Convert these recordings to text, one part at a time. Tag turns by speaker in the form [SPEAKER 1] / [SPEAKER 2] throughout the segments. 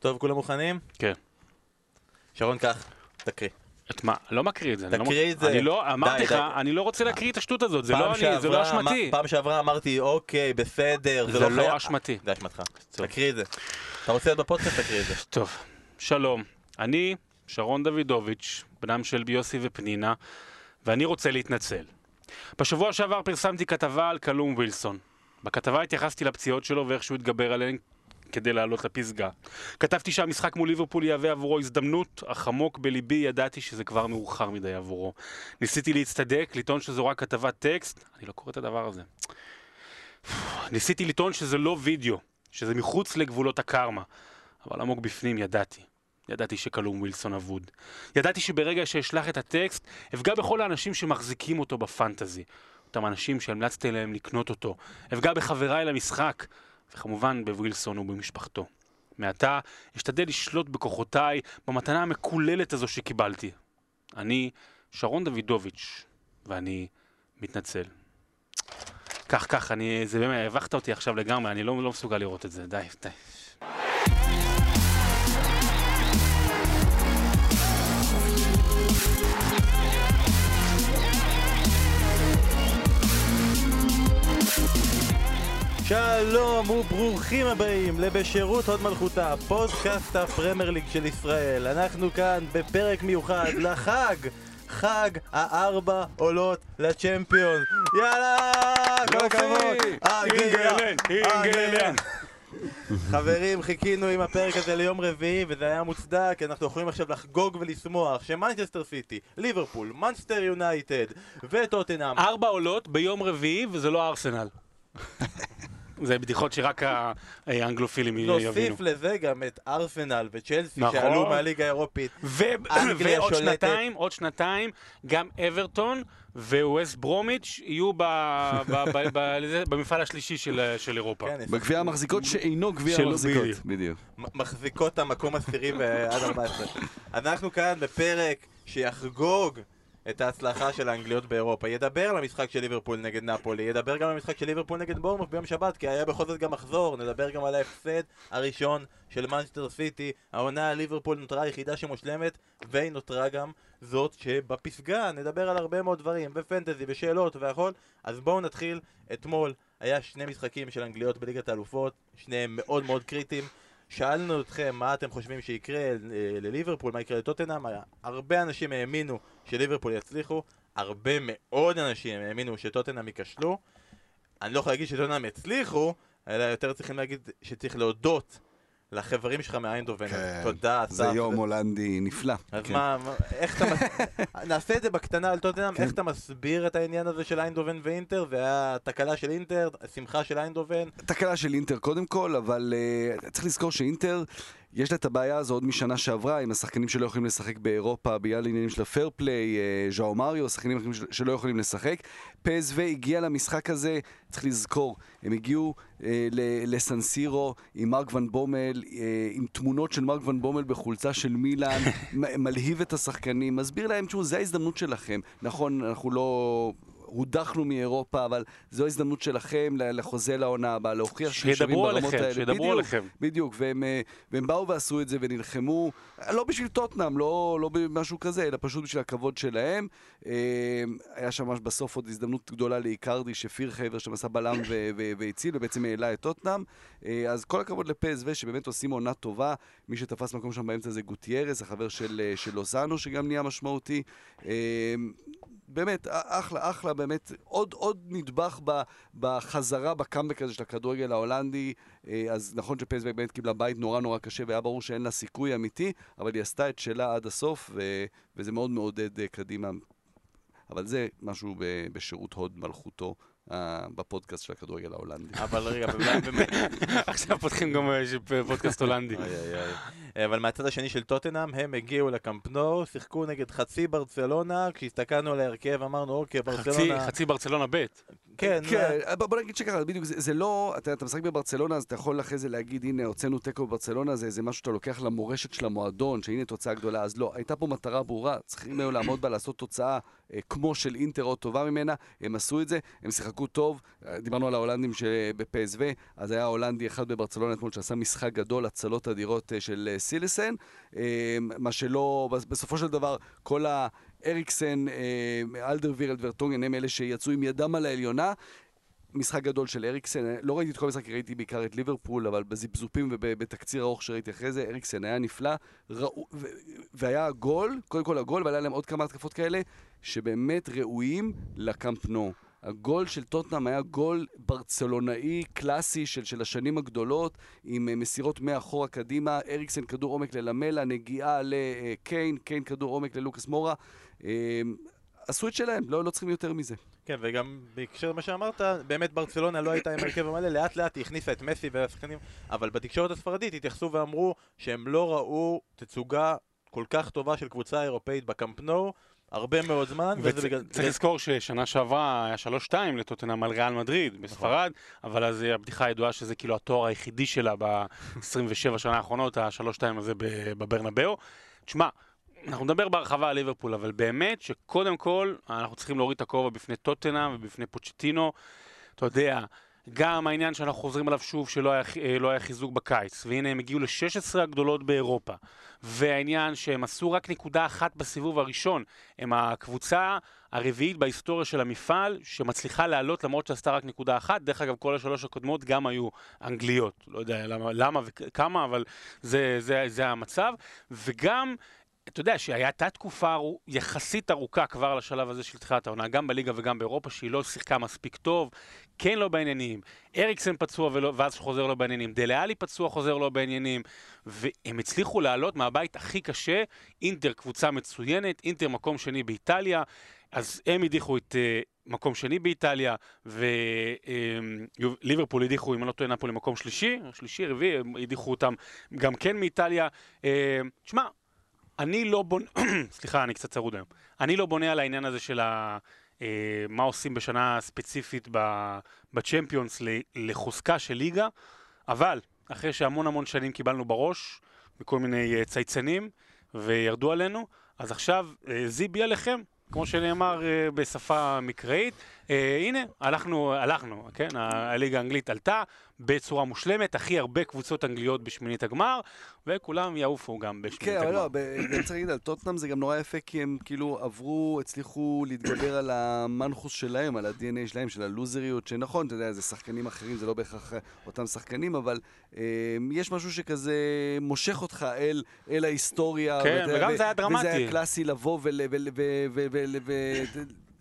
[SPEAKER 1] טוב, כולם מוכנים?
[SPEAKER 2] כן.
[SPEAKER 1] שרון, קח, תקריא.
[SPEAKER 2] את מה? לא מקריא את זה. לא
[SPEAKER 1] תקריא
[SPEAKER 2] מק-
[SPEAKER 1] את זה.
[SPEAKER 2] אני לא, אמרתי לך. אני לא רוצה להקריא את השטות הזאת, זה לא אני, זה לא אשמתי.
[SPEAKER 1] פעם שעברה אמרתי, אוקיי, בסדר, זה
[SPEAKER 2] זה
[SPEAKER 1] לא
[SPEAKER 2] לא
[SPEAKER 1] חייב.
[SPEAKER 2] אשמתי.
[SPEAKER 1] זה אשמתך. תקריא את זה. אתה רוצה להיות בפודקאסט, תקריא את זה.
[SPEAKER 2] טוב, שלום. אני שרון דוידוביץ', בנם של יוסי ופנינה, ואני רוצה להתנצל. בשבוע שעבר פרסמתי כתבה על קלום ווילסון. בכתבה התייחסתי לפציעות שלו ואיך שהוא התגבר עליהן כדי לעלות לפסגה. כתבתי שהמשחק מול ליברפול יהווה עבורו הזדמנות, אך עמוק בליבי ידעתי שזה כבר מאוחר מדי עבורו. ניסיתי להצטדק, לטעון שזו רק כתבת טקסט, אני לא קורא את הדבר הזה. ניסיתי לטעון שזה לא וידאו, שזה מחוץ לגבולות הקרמה, אבל עמוק בפנים ידעתי. ידעתי שקלום ווילסון אבוד. ידעתי שברגע שאשלח את הטקסט, אפגע בכל האנשים שמחזיקים אותו בפנטזי. אותם אנשים שהמלצתי להם לקנות אותו. אפגע בחבריי למשחק, וכמובן בווילסון ובמשפחתו. מעתה אשתדל לשלוט בכוחותיי במתנה המקוללת הזו שקיבלתי. אני שרון דוידוביץ', ואני מתנצל. כך, כך, אני, זה באמת, הבכת אותי עכשיו לגמרי, אני לא, לא מסוגל לראות את זה, די, די.
[SPEAKER 1] שלום וברוכים הבאים לבשירות הוד מלכותה, פודקאסט הפרמייר ליג של ישראל. אנחנו כאן בפרק מיוחד לחג, חג הארבע עולות לצ'מפיונס. יאללה! כל הכבוד! אנגליה! חברים, חיכינו עם הפרק הזה ליום רביעי וזה היה מוצדק, כי אנחנו יכולים עכשיו לחגוג ולשמוח שמנצ'סטר סיטי, ליברפול, מנצ'סטר יונייטד וטוטנאם
[SPEAKER 2] ארבע עולות ביום רביעי, וזה לא ארסנל. זה בדיחות שרק האנגלופילים יבינו.
[SPEAKER 1] נוסיף לזה גם את ארסנל וצ'לסי
[SPEAKER 2] נכון.
[SPEAKER 1] שעלו מהליגה האירופית.
[SPEAKER 2] ו-
[SPEAKER 1] אנגליה
[SPEAKER 2] ועוד
[SPEAKER 1] שולטת.
[SPEAKER 2] שנתיים, עוד שנתיים, גם אברטון וווסט ברומיץ' יהיו ב- ב- ב- ב- במפעל השלישי של של אירופה.
[SPEAKER 1] כן,
[SPEAKER 3] בגביע המחזיקות שאינו גביע המחזיקות.
[SPEAKER 2] בדיוק.
[SPEAKER 1] מחזיקות המקום עשירי ועד 14. אנחנו כאן בפרק שיחגוג את ההצלחה של האנגליות באירופה. ידבר על המשחק של ליברפול נגד נפולי, ידבר גם על המשחק של ליברפול נגד בורמוף ביום שבת, כי היה בכל זאת גם מחזור, נדבר גם על ההפסד הראשון של מנצ'סטר סיטי. העונה ליברפול נותרה היחידה שמושלמת, והיא נותרה גם זאת שבפסגה נדבר על הרבה מאוד דברים, ופנטזי ושאלות והכל. אז בואו נתחיל. אתמול היה שני משחקים של אנגליות בליגת האלופות, שניהם מאוד מאוד קריטיים. שאלנו אתכם מה אתם חושבים שיקרה אה, לליברפול, מה יקרה לטוטנאם, הרבה אנשים האמינו שליברפול יצליחו, הרבה מאוד אנשים האמינו שטוטנאם ייכשלו. אני לא יכול להגיד שטוטנאם יצליחו, אלא יותר צריכים להגיד שצריך להודות לחברים שלך מאיינדובן.
[SPEAKER 3] כן,
[SPEAKER 1] תודה, אסף.
[SPEAKER 3] זה יום הולנדי נפלא.
[SPEAKER 1] אז
[SPEAKER 3] כן.
[SPEAKER 1] מה, איך אתה... נעשה את זה בקטנה על טוטנאם,
[SPEAKER 3] כן.
[SPEAKER 1] איך אתה מסביר את העניין הזה של איינדובן ואינטר? זה היה תקלה של אינטר, שמחה של איינדובן.
[SPEAKER 3] תקלה של אינטר קודם כל, אבל uh, צריך לזכור שאינטר, יש לה את הבעיה הזו עוד משנה שעברה, עם השחקנים שלא יכולים לשחק באירופה בגלל עניינים של הפייר פליי, uh, ז'או מריו, שחקנים אחרים של- שלא יכולים לשחק. פסו הגיע למשחק הזה, צריך לזכור, הם הגיעו ל- לסנסירו עם מרק ון בומל, uh, עם תמונות של מרק ון בומל בחולצה של מילאן, מלהיב את השחקנים, מסביר להם, תשמעו, זה ההזדמנות שלכם. נכון, אנחנו לא... הודחנו מאירופה, אבל זו ההזדמנות שלכם לחוזה לעונה הבאה, להוכיח שאתם שווים
[SPEAKER 2] שידברו
[SPEAKER 3] ברמות
[SPEAKER 2] עליכם,
[SPEAKER 3] האלה.
[SPEAKER 2] שידברו
[SPEAKER 3] בדיוק,
[SPEAKER 2] עליכם.
[SPEAKER 3] בדיוק, והם, אה, והם באו ועשו את זה ונלחמו, לא בשביל טוטנאם, לא, לא במשהו כזה, אלא פשוט בשביל הכבוד שלהם. אה, היה שם ממש בסוף עוד הזדמנות גדולה לאיקרדי, שפיר חבר שם עשה בלם והציל, ובעצם העלה את טוטנאם. אה, אז כל הכבוד לפסו, שבאמת עושים עונה טובה. מי שתפס מקום שם באמצע זה גוטיירס, החבר של, של לוזאנו, שגם נהיה משמעותי. באמת, אחלה, אחלה, באמת, עוד, עוד נדבך ב, בחזרה, בקאמבק הזה של הכדורגל ההולנדי. אה, אז נכון שפייסבק באמת קיבלה בית נורא נורא קשה, והיה ברור שאין לה סיכוי אמיתי, אבל היא עשתה את שלה עד הסוף, ו, וזה מאוד מעודד אה, קדימה. אבל זה משהו בשירות הוד מלכותו. אה, בפודקאסט של הכדורגל ההולנדי.
[SPEAKER 1] אבל רגע,
[SPEAKER 2] עכשיו פותחים גם אה, ש- פודקאסט הולנדי.
[SPEAKER 1] אוי. אבל מהצד השני של טוטנאם, הם הגיעו לקמפנו, שיחקו נגד חצי ברצלונה, כשהסתכלנו על ההרכב אמרנו, אוקיי, ברצלונה...
[SPEAKER 2] חצי ברצלונה ב'.
[SPEAKER 1] כן,
[SPEAKER 3] כן, בוא בוא נגיד שככה, בדיוק, זה זה לא, אתה אתה משחק בברצלונה, אז אתה יכול אחרי זה להגיד, הנה, הוצאנו תיקו בברצלונה, זה זה משהו שאתה לוקח למורשת של המועדון, שהנה תוצאה גדולה, אז לא, הייתה פה מטרה ברורה, צריכים היו לעמוד בה, לעשות תוצאה אה, כמו של אינטר או טובה ממנה, הם עשו את זה, הם שיחקו טוב, אה, דיברנו על ההולנדים בפסו, אז היה הולנדי אחד בברצלונה אתמול שעשה משחק גדול, הצלות אדירות אה, של אה, סילסן, אה, מה שלא, בס- בסופו של דבר, כל ה... אריקסן, אה, אלדרווירלד ורטונגן הם אלה שיצאו עם ידם על העליונה. משחק גדול של אריקסן, אה, לא ראיתי את כל המשחק, ראיתי בעיקר את ליברפול, אבל בזיפזופים ובתקציר ארוך שראיתי אחרי זה, אריקסן היה נפלא, ראו, ו, והיה גול, קודם כל הגול, והיה להם עוד כמה התקפות כאלה, שבאמת ראויים לקאמפ נו. הגול של טוטנאם היה גול ברצלונאי קלאסי של, של השנים הגדולות, עם אה, מסירות מאחורה קדימה, אריקסן כדור עומק ללמלה, נגיעה לקיין, קיין כדור עומק ללוקאס מורה. אה, עשו את שלהם, לא, לא צריכים יותר מזה.
[SPEAKER 1] כן, וגם בהקשר למה שאמרת, באמת ברצלונה לא הייתה עם הרכב המלא, לאט לאט היא הכניסה את מסי והשחקנים, אבל בתקשורת הספרדית התייחסו ואמרו שהם לא ראו תצוגה כל כך טובה של קבוצה אירופאית בקאמפ נו הרבה מאוד זמן, וזה בגלל...
[SPEAKER 2] וצריך לזכור ששנה שעברה היה 3-2 לטוטנאם על ריאל מדריד בספרד, אבל אז הבדיחה הידועה שזה כאילו התואר היחידי שלה ב-27 שנה האחרונות, ה-3-2 הזה בברנבאו. תשמע, אנחנו נדבר בהרחבה על ליברפול, אבל באמת שקודם כל אנחנו צריכים להוריד את הכובע בפני טוטנאם ובפני פוצ'טינו. אתה יודע, גם העניין שאנחנו חוזרים עליו שוב שלא היה, אה, לא היה חיזוק בקיץ, והנה הם הגיעו ל-16 הגדולות באירופה, והעניין שהם עשו רק נקודה אחת בסיבוב הראשון, הם הקבוצה הרביעית בהיסטוריה של המפעל שמצליחה לעלות למרות שעשתה רק נקודה אחת, דרך אגב כל השלוש הקודמות גם היו אנגליות, לא יודע למה, למה וכמה, אבל זה, זה, זה המצב, וגם אתה יודע שהייתה תקופה יחסית ארוכה כבר לשלב הזה של תחילת העונה, גם בליגה וגם באירופה, שהיא לא שיחקה מספיק טוב, כן לא בעניינים, אריקסן פצוע ולא, ואז חוזר לא בעניינים, דלה-עלי פצוע חוזר לא בעניינים, והם הצליחו לעלות מהבית הכי קשה, אינטר קבוצה מצוינת, אינטר מקום שני באיטליה, אז הם הדיחו את uh, מקום שני באיטליה, וליברפול הדיחו, אם אני לא טועה, נפולי מקום שלישי, שלישי, רביעי, הדיחו אותם גם כן מאיטליה. Uh, תשמע, אני לא בונה, סליחה, אני קצת צרוד היום. אני לא בונה על העניין הזה של ה... אה, מה עושים בשנה ספציפית בצ'מפיונס לחוזקה של ליגה, אבל אחרי שהמון המון שנים קיבלנו בראש מכל מיני אה, צייצנים וירדו עלינו, אז עכשיו אה, זיבי עליכם, כמו שנאמר בשפה מקראית. אה, הנה, הלכנו, הלכנו, כן? הליגה האנגלית עלתה בצורה מושלמת, הכי הרבה קבוצות אנגליות בשמינית הגמר, וכולם יעופו גם בשמינית
[SPEAKER 3] כן,
[SPEAKER 2] הגמר.
[SPEAKER 3] אבל לא, גם צריך להגיד על טוטנאם זה גם נורא יפה, כי הם כאילו עברו, הצליחו להתגבר על המנחוס שלהם, על ה-DNA שלהם, של הלוזריות, שנכון, אתה יודע, זה שחקנים אחרים, זה לא בהכרח אותם שחקנים, אבל אה, יש משהו שכזה מושך אותך אל, אל ההיסטוריה.
[SPEAKER 2] כן, וגם זה היה דרמטי.
[SPEAKER 3] וזה היה קלאסי לבוא ול...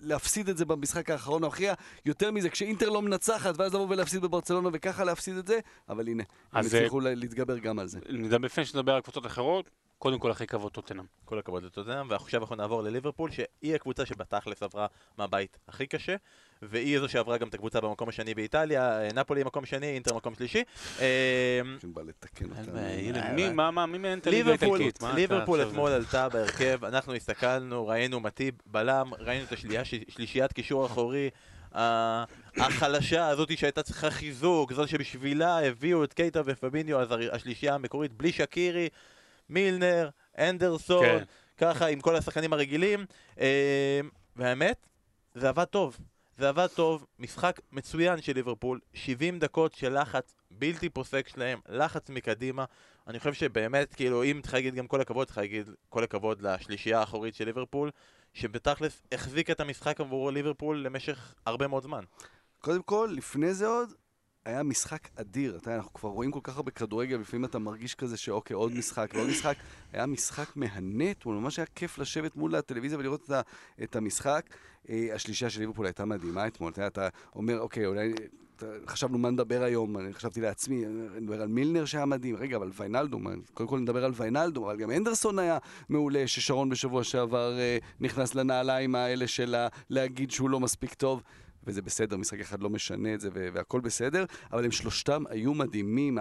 [SPEAKER 3] להפסיד את זה במשחק האחרון המכריע, יותר מזה, כשאינטר לא מנצחת, ואז לבוא ולהפסיד בברצלונה וככה להפסיד את זה, אבל הנה, הם
[SPEAKER 2] אה,
[SPEAKER 3] הצליחו לה- להתגבר גם על זה.
[SPEAKER 2] נדבר לפני שנדבר על קבוצות אחרות, קודם כל הכי כבוד טוטנאם.
[SPEAKER 1] כל הכבוד לטוטנאם, ועכשיו אנחנו נעבור לליברפול, שהיא הקבוצה שבתכלס עברה מהבית הכי קשה, והיא זו שעברה גם את הקבוצה במקום השני באיטליה, אה, נפולי מקום שני, אינטר מקום שלישי. אה,
[SPEAKER 3] בא לתקן אותנו.
[SPEAKER 2] אה, מי, מה, מה, מי מעניין את הליגה
[SPEAKER 1] ליברפול,
[SPEAKER 2] האיטלקית?
[SPEAKER 1] ליברפול אתמול עלתה בהרכב, אנחנו הסתכלנו, ראינו מטיב בלם, ראינו את השלייה- שלישיית קישור אחורי. החלשה הזאת שהייתה צריכה חיזוק, זאת שבשבילה הביאו את קייטה ופביניו, אז השלישייה המקורית בלי שקירי, מילנר, אנדרסון,
[SPEAKER 2] כן.
[SPEAKER 1] ככה עם כל השחקנים הרגילים, אה, והאמת, זה עבד טוב. זה עבד טוב, משחק מצוין של ליברפול, 70 דקות של לחץ בלתי פוסק שלהם, לחץ מקדימה. אני חושב שבאמת, כאילו, אם צריך להגיד גם כל הכבוד, צריך להגיד כל הכבוד לשלישייה האחורית של ליברפול, שבתכלס החזיקה את המשחק עבור ליברפול למשך הרבה מאוד זמן.
[SPEAKER 3] קודם כל, לפני זה עוד, היה משחק אדיר. אתה אנחנו כבר רואים כל כך הרבה כדורגל, לפעמים אתה מרגיש כזה שאוקיי, עוד משחק ועוד משחק. היה משחק מהנה אתמול, ממש היה כיף לשבת מול הטלוויזיה ולראות את, את המשחק. אה, השלישייה של ליברפול הייתה מדהימה אתמול. אתה אתה אומר, אוקיי, אולי... חשבנו מה נדבר היום, אני חשבתי לעצמי, נדבר על מילנר שהיה מדהים, רגע, אבל ויינלדום, קודם כל נדבר על ויינלדום, אבל גם אנדרסון היה מעולה, ששרון בשבוע שעבר אה, נכנס לנעליים האלה של להגיד שהוא לא מספיק טוב. וזה בסדר, משחק אחד לא משנה את זה, והכל בסדר, אבל הם שלושתם היו מדהימים,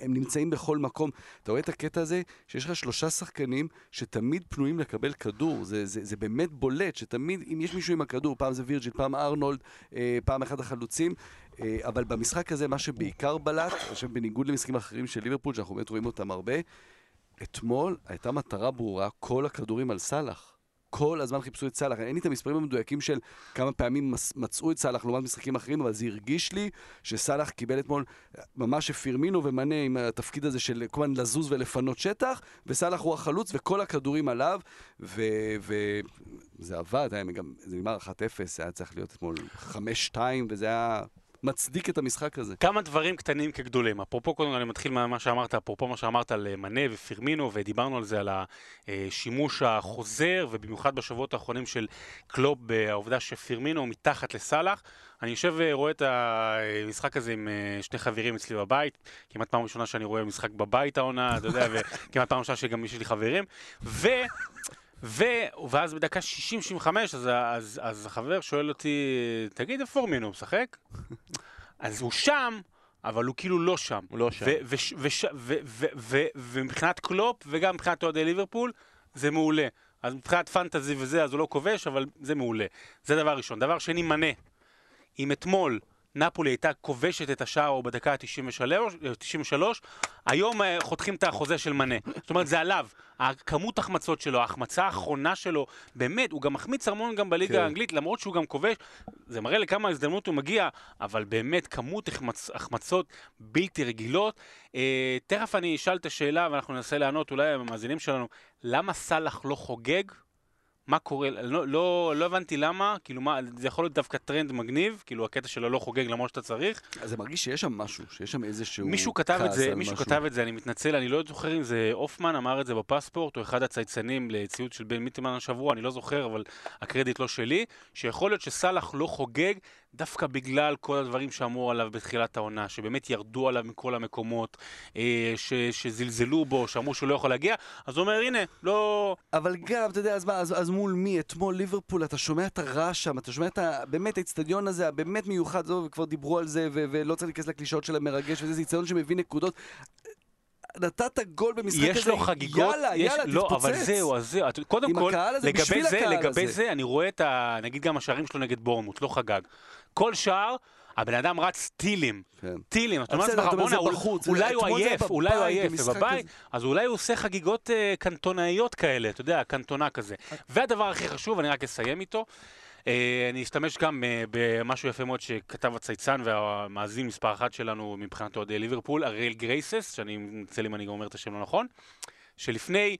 [SPEAKER 3] הם נמצאים בכל מקום. אתה רואה את הקטע הזה, שיש לך שלושה שחקנים שתמיד פנויים לקבל כדור, זה, זה, זה באמת בולט, שתמיד, אם יש מישהו עם הכדור, פעם זה וירג'יל, פעם ארנולד, אה, פעם אחד החלוצים, אה, אבל במשחק הזה, מה שבעיקר בלט, אני חושב בניגוד למשחקים אחרים של ליברפול, שאנחנו באמת רואים אותם הרבה, אתמול הייתה מטרה ברורה, כל הכדורים על סאלח. כל הזמן חיפשו את סאלח. אין לי את המספרים המדויקים של כמה פעמים מצאו את סאלח לעומת משחקים אחרים, אבל זה הרגיש לי שסאלח קיבל אתמול ממש שפירמינו ומנה עם התפקיד הזה של כל הזמן לזוז ולפנות שטח, וסאלח הוא החלוץ וכל הכדורים עליו, וזה עבד, היה גם, זה נגמר 1-0, זה היה צריך להיות אתמול 5-2, וזה היה מצדיק את המשחק הזה.
[SPEAKER 2] כמה דברים קטנים כגדולים. אפרופו, קודם אני מתחיל ממה שאמרת, אפרופו מה שאמרת על אה, מנה ופירמינו, ודיברנו על זה, על השימוש החוזר, ובמיוחד בשבועות האחרונים של קלופ, בעובדה שפירמינו מתחת לסאלח. אני יושב ורואה את המשחק הזה עם אה, שני חברים אצלי בבית, כמעט פעם ראשונה שאני רואה משחק בבית העונה, אתה יודע, וכמעט פעם ראשונה שגם יש לי חברים, ו... ו... ואז בדקה 60-65, אז, אז, אז החבר שואל אותי, תגיד, איפה פורמינו משחק? אז הוא שם, אבל הוא כאילו לא שם.
[SPEAKER 1] הוא לא שם.
[SPEAKER 2] ומבחינת קלופ, וגם מבחינת אוהדי ליברפול, זה מעולה. אז מבחינת פנטזי וזה, אז הוא לא כובש, אבל זה מעולה. זה דבר ראשון. דבר שני, מנה. אם אתמול נפולי הייתה כובשת את השער בדקה ה-93, היום אה, חותכים את החוזה של מנה. זאת אומרת, זה עליו. הכמות החמצות שלו, ההחמצה האחרונה שלו, באמת, הוא גם מחמיץ המון גם בליגה כן. האנגלית, למרות שהוא גם כובש, זה מראה לכמה הזדמנות הוא מגיע, אבל באמת, כמות החמצ... החמצות בלתי רגילות. אה, תכף אני אשאל את השאלה ואנחנו ננסה לענות, אולי המאזינים שלנו, למה סאלח לא חוגג? מה קורה, לא, לא, לא הבנתי למה, כאילו מה, זה יכול להיות דווקא טרנד מגניב, כאילו הקטע שלו לא חוגג למרות שאתה צריך.
[SPEAKER 3] אז זה מרגיש שיש שם משהו, שיש שם איזשהו
[SPEAKER 2] מישהו כתב את זה, מישהו משהו. כתב את זה, אני מתנצל, אני לא זוכר אם זה הופמן אמר את זה בפספורט, או אחד הצייצנים לציוד של בן מיטמן השבוע, אני לא זוכר, אבל הקרדיט לא שלי, שיכול להיות שסאלח לא חוגג דווקא בגלל כל הדברים שאמרו עליו בתחילת העונה, שבאמת ירדו עליו מכל המקומות, אה, ש, שזלזלו בו, שאמרו שהוא לא יכול להגיע, אז הוא אומר, הנה, לא...
[SPEAKER 3] אבל גם, אתה יודע, אז מה, אז, אז מול מי? אתמול ליברפול, אתה שומע את הרעש שם, אתה שומע את ה... באמת האיצטדיון הזה, הבאמת מיוחד, זו, וכבר דיברו על זה, ו- ולא צריך להיכנס לקלישאות של המרגש, וזה איצטדיון שמביא נקודות. נתת גול במשחק
[SPEAKER 2] יש
[SPEAKER 3] הזה,
[SPEAKER 2] לו חגיגות,
[SPEAKER 3] יאללה,
[SPEAKER 2] יש,
[SPEAKER 3] יאללה,
[SPEAKER 2] לא,
[SPEAKER 3] תתפוצץ.
[SPEAKER 2] אבל זהו, אז זהו, קודם כל,
[SPEAKER 3] הזה,
[SPEAKER 2] לגבי זה, לגבי
[SPEAKER 3] הזה.
[SPEAKER 2] זה, אני רואה את ה... נגיד גם השערים שלו נגד בורמוט, לא חגג. כל שער, הבן אדם רץ טילים,
[SPEAKER 3] כן.
[SPEAKER 2] טילים, אתה אומר לעצמך, בואנה, אולי הוא עייף, אולי הוא עייף, ובבית. אז אולי הוא עושה חגיגות אה, קנטונאיות כאלה, אתה יודע, קנטונה כזה. והדבר הכי חשוב, אני רק אסיים איתו, אה, אני אשתמש גם אה, במשהו יפה מאוד שכתב הצייצן והמאזין מספר אחת שלנו מבחינת אוהדי ליברפול, אריאל גרייסס, שאני מתנצל אם אני אומר את השם לא נכון, שלפני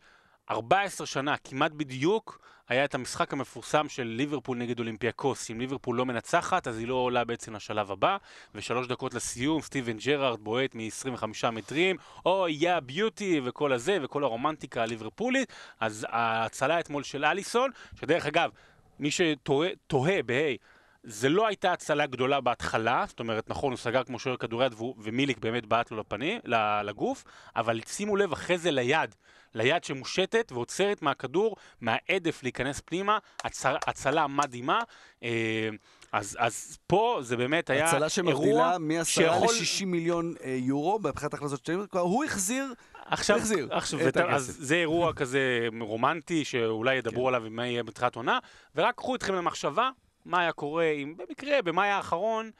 [SPEAKER 2] 14 שנה, כמעט בדיוק, היה את המשחק המפורסם של ליברפול נגד אולימפיאקוס. אם ליברפול לא מנצחת, אז היא לא עולה בעצם לשלב הבא. ושלוש דקות לסיום, סטיבן ג'רארד בועט מ-25 מטרים, Oh ya beauty וכל הזה, וכל הרומנטיקה הליברפולית. אז ההצלה אתמול של אליסון, שדרך אגב, מי שתוהה בהיי, זה לא הייתה הצלה גדולה בהתחלה, זאת אומרת, נכון, הוא סגר כמו שוער כדוריד ומיליק באמת בעט לו לפנים, לגוף, אבל שימו לב אחרי זה ליד, ליד שמושטת ועוצרת מהכדור, מהעדף להיכנס פנימה, הצל, הצלה מדהימה. אה, אז, אז פה זה באמת היה
[SPEAKER 3] הצלה שמבדילה מ-10
[SPEAKER 2] שיכול-
[SPEAKER 3] ל-60 מיליון אה, יורו מבחינת הכנסות שלהם, הוא החזיר,
[SPEAKER 2] עכשיו,
[SPEAKER 3] החזיר
[SPEAKER 2] עכשיו
[SPEAKER 3] את הכסף.
[SPEAKER 2] אז זה אירוע כזה רומנטי, שאולי ידברו
[SPEAKER 3] כן.
[SPEAKER 2] עליו ומה יהיה בתחילת עונה, ורק קחו אתכם למחשבה, מה היה קורה אם במקרה, במאי האחרון,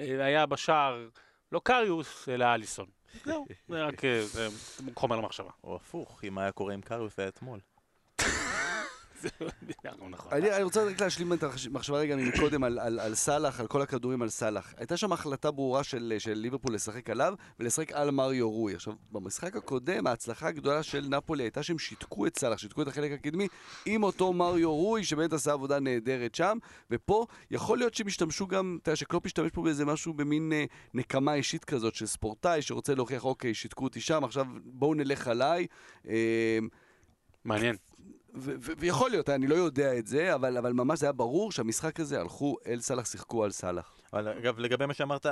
[SPEAKER 2] אה, היה בשער לא קריוס, אלא אליסון. זהו, זה רק אה, זה חומר למחשבה.
[SPEAKER 1] או הפוך, אם היה קורה עם קריוס היה אתמול.
[SPEAKER 2] נכון.
[SPEAKER 3] אני, אני רוצה רק להשלים את המחשבה רגע מקודם על, סאלח, על כל הכדורים על סאלח. הייתה שם החלטה ברורה של, ליברפול לשחק עליו ולשחק על מריו רוי. עכשיו, במשחק הקודם, ההצלחה הגדולה של נפולי הייתה שהם שיתקו את סאלח, שיתקו את החלק הקדמי עם אותו מריו רוי, שבאמת עשה עבודה נהדרת שם, ופה יכול להיות שהם השתמשו גם, אתה יודע, שקלופ השתמש פה באיזה משהו במין אה, נקמה אישית כזאת של ספורטאי שרוצה להוכיח, אוקיי, שיתקו אותי שם, עכשיו בואו נלך עליי. אה,
[SPEAKER 2] מעניין.
[SPEAKER 3] ו- ו- ויכול להיות, אני לא יודע את זה, אבל, אבל ממש זה היה ברור שהמשחק הזה הלכו אל סאלח, שיחקו על סאלח.
[SPEAKER 1] אבל אגב, לגבי מה שאמרת,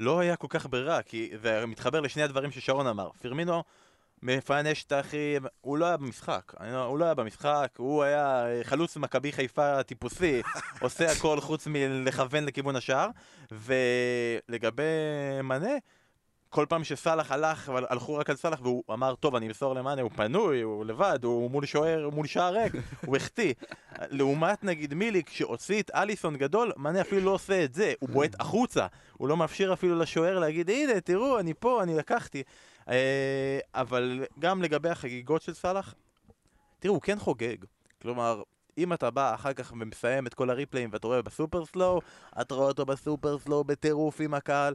[SPEAKER 1] לא היה כל כך ברירה, כי זה מתחבר לשני הדברים ששרון אמר. פירמינו מפנה שטחים, הוא לא היה במשחק, לא- הוא לא היה במשחק, הוא היה אה, חלוץ מכבי חיפה טיפוסי, עושה הכל חוץ מלכוון לכיוון השער, ולגבי מנה, כל פעם שסאלח הלך, הלכו רק על סאלח והוא אמר, טוב, אני אמסור למאנה, הוא פנוי, הוא לבד, הוא מול שוער, מול שער ריק, הוא החטיא. לעומת נגיד מיליק, שהוציא את אליסון גדול, מאנה אפילו לא עושה את זה, הוא בועט החוצה, הוא לא מאפשר אפילו לשוער להגיד, הנה, תראו, אני פה, אני לקחתי. אה, אבל גם לגבי החגיגות של סאלח, תראו, הוא כן חוגג. כלומר, אם אתה בא אחר כך ומסיים את כל הריפליים ואתה רואה בסופר סלואו, אתה רואה אותו בסופר סלואו בטירוף עם הקהל,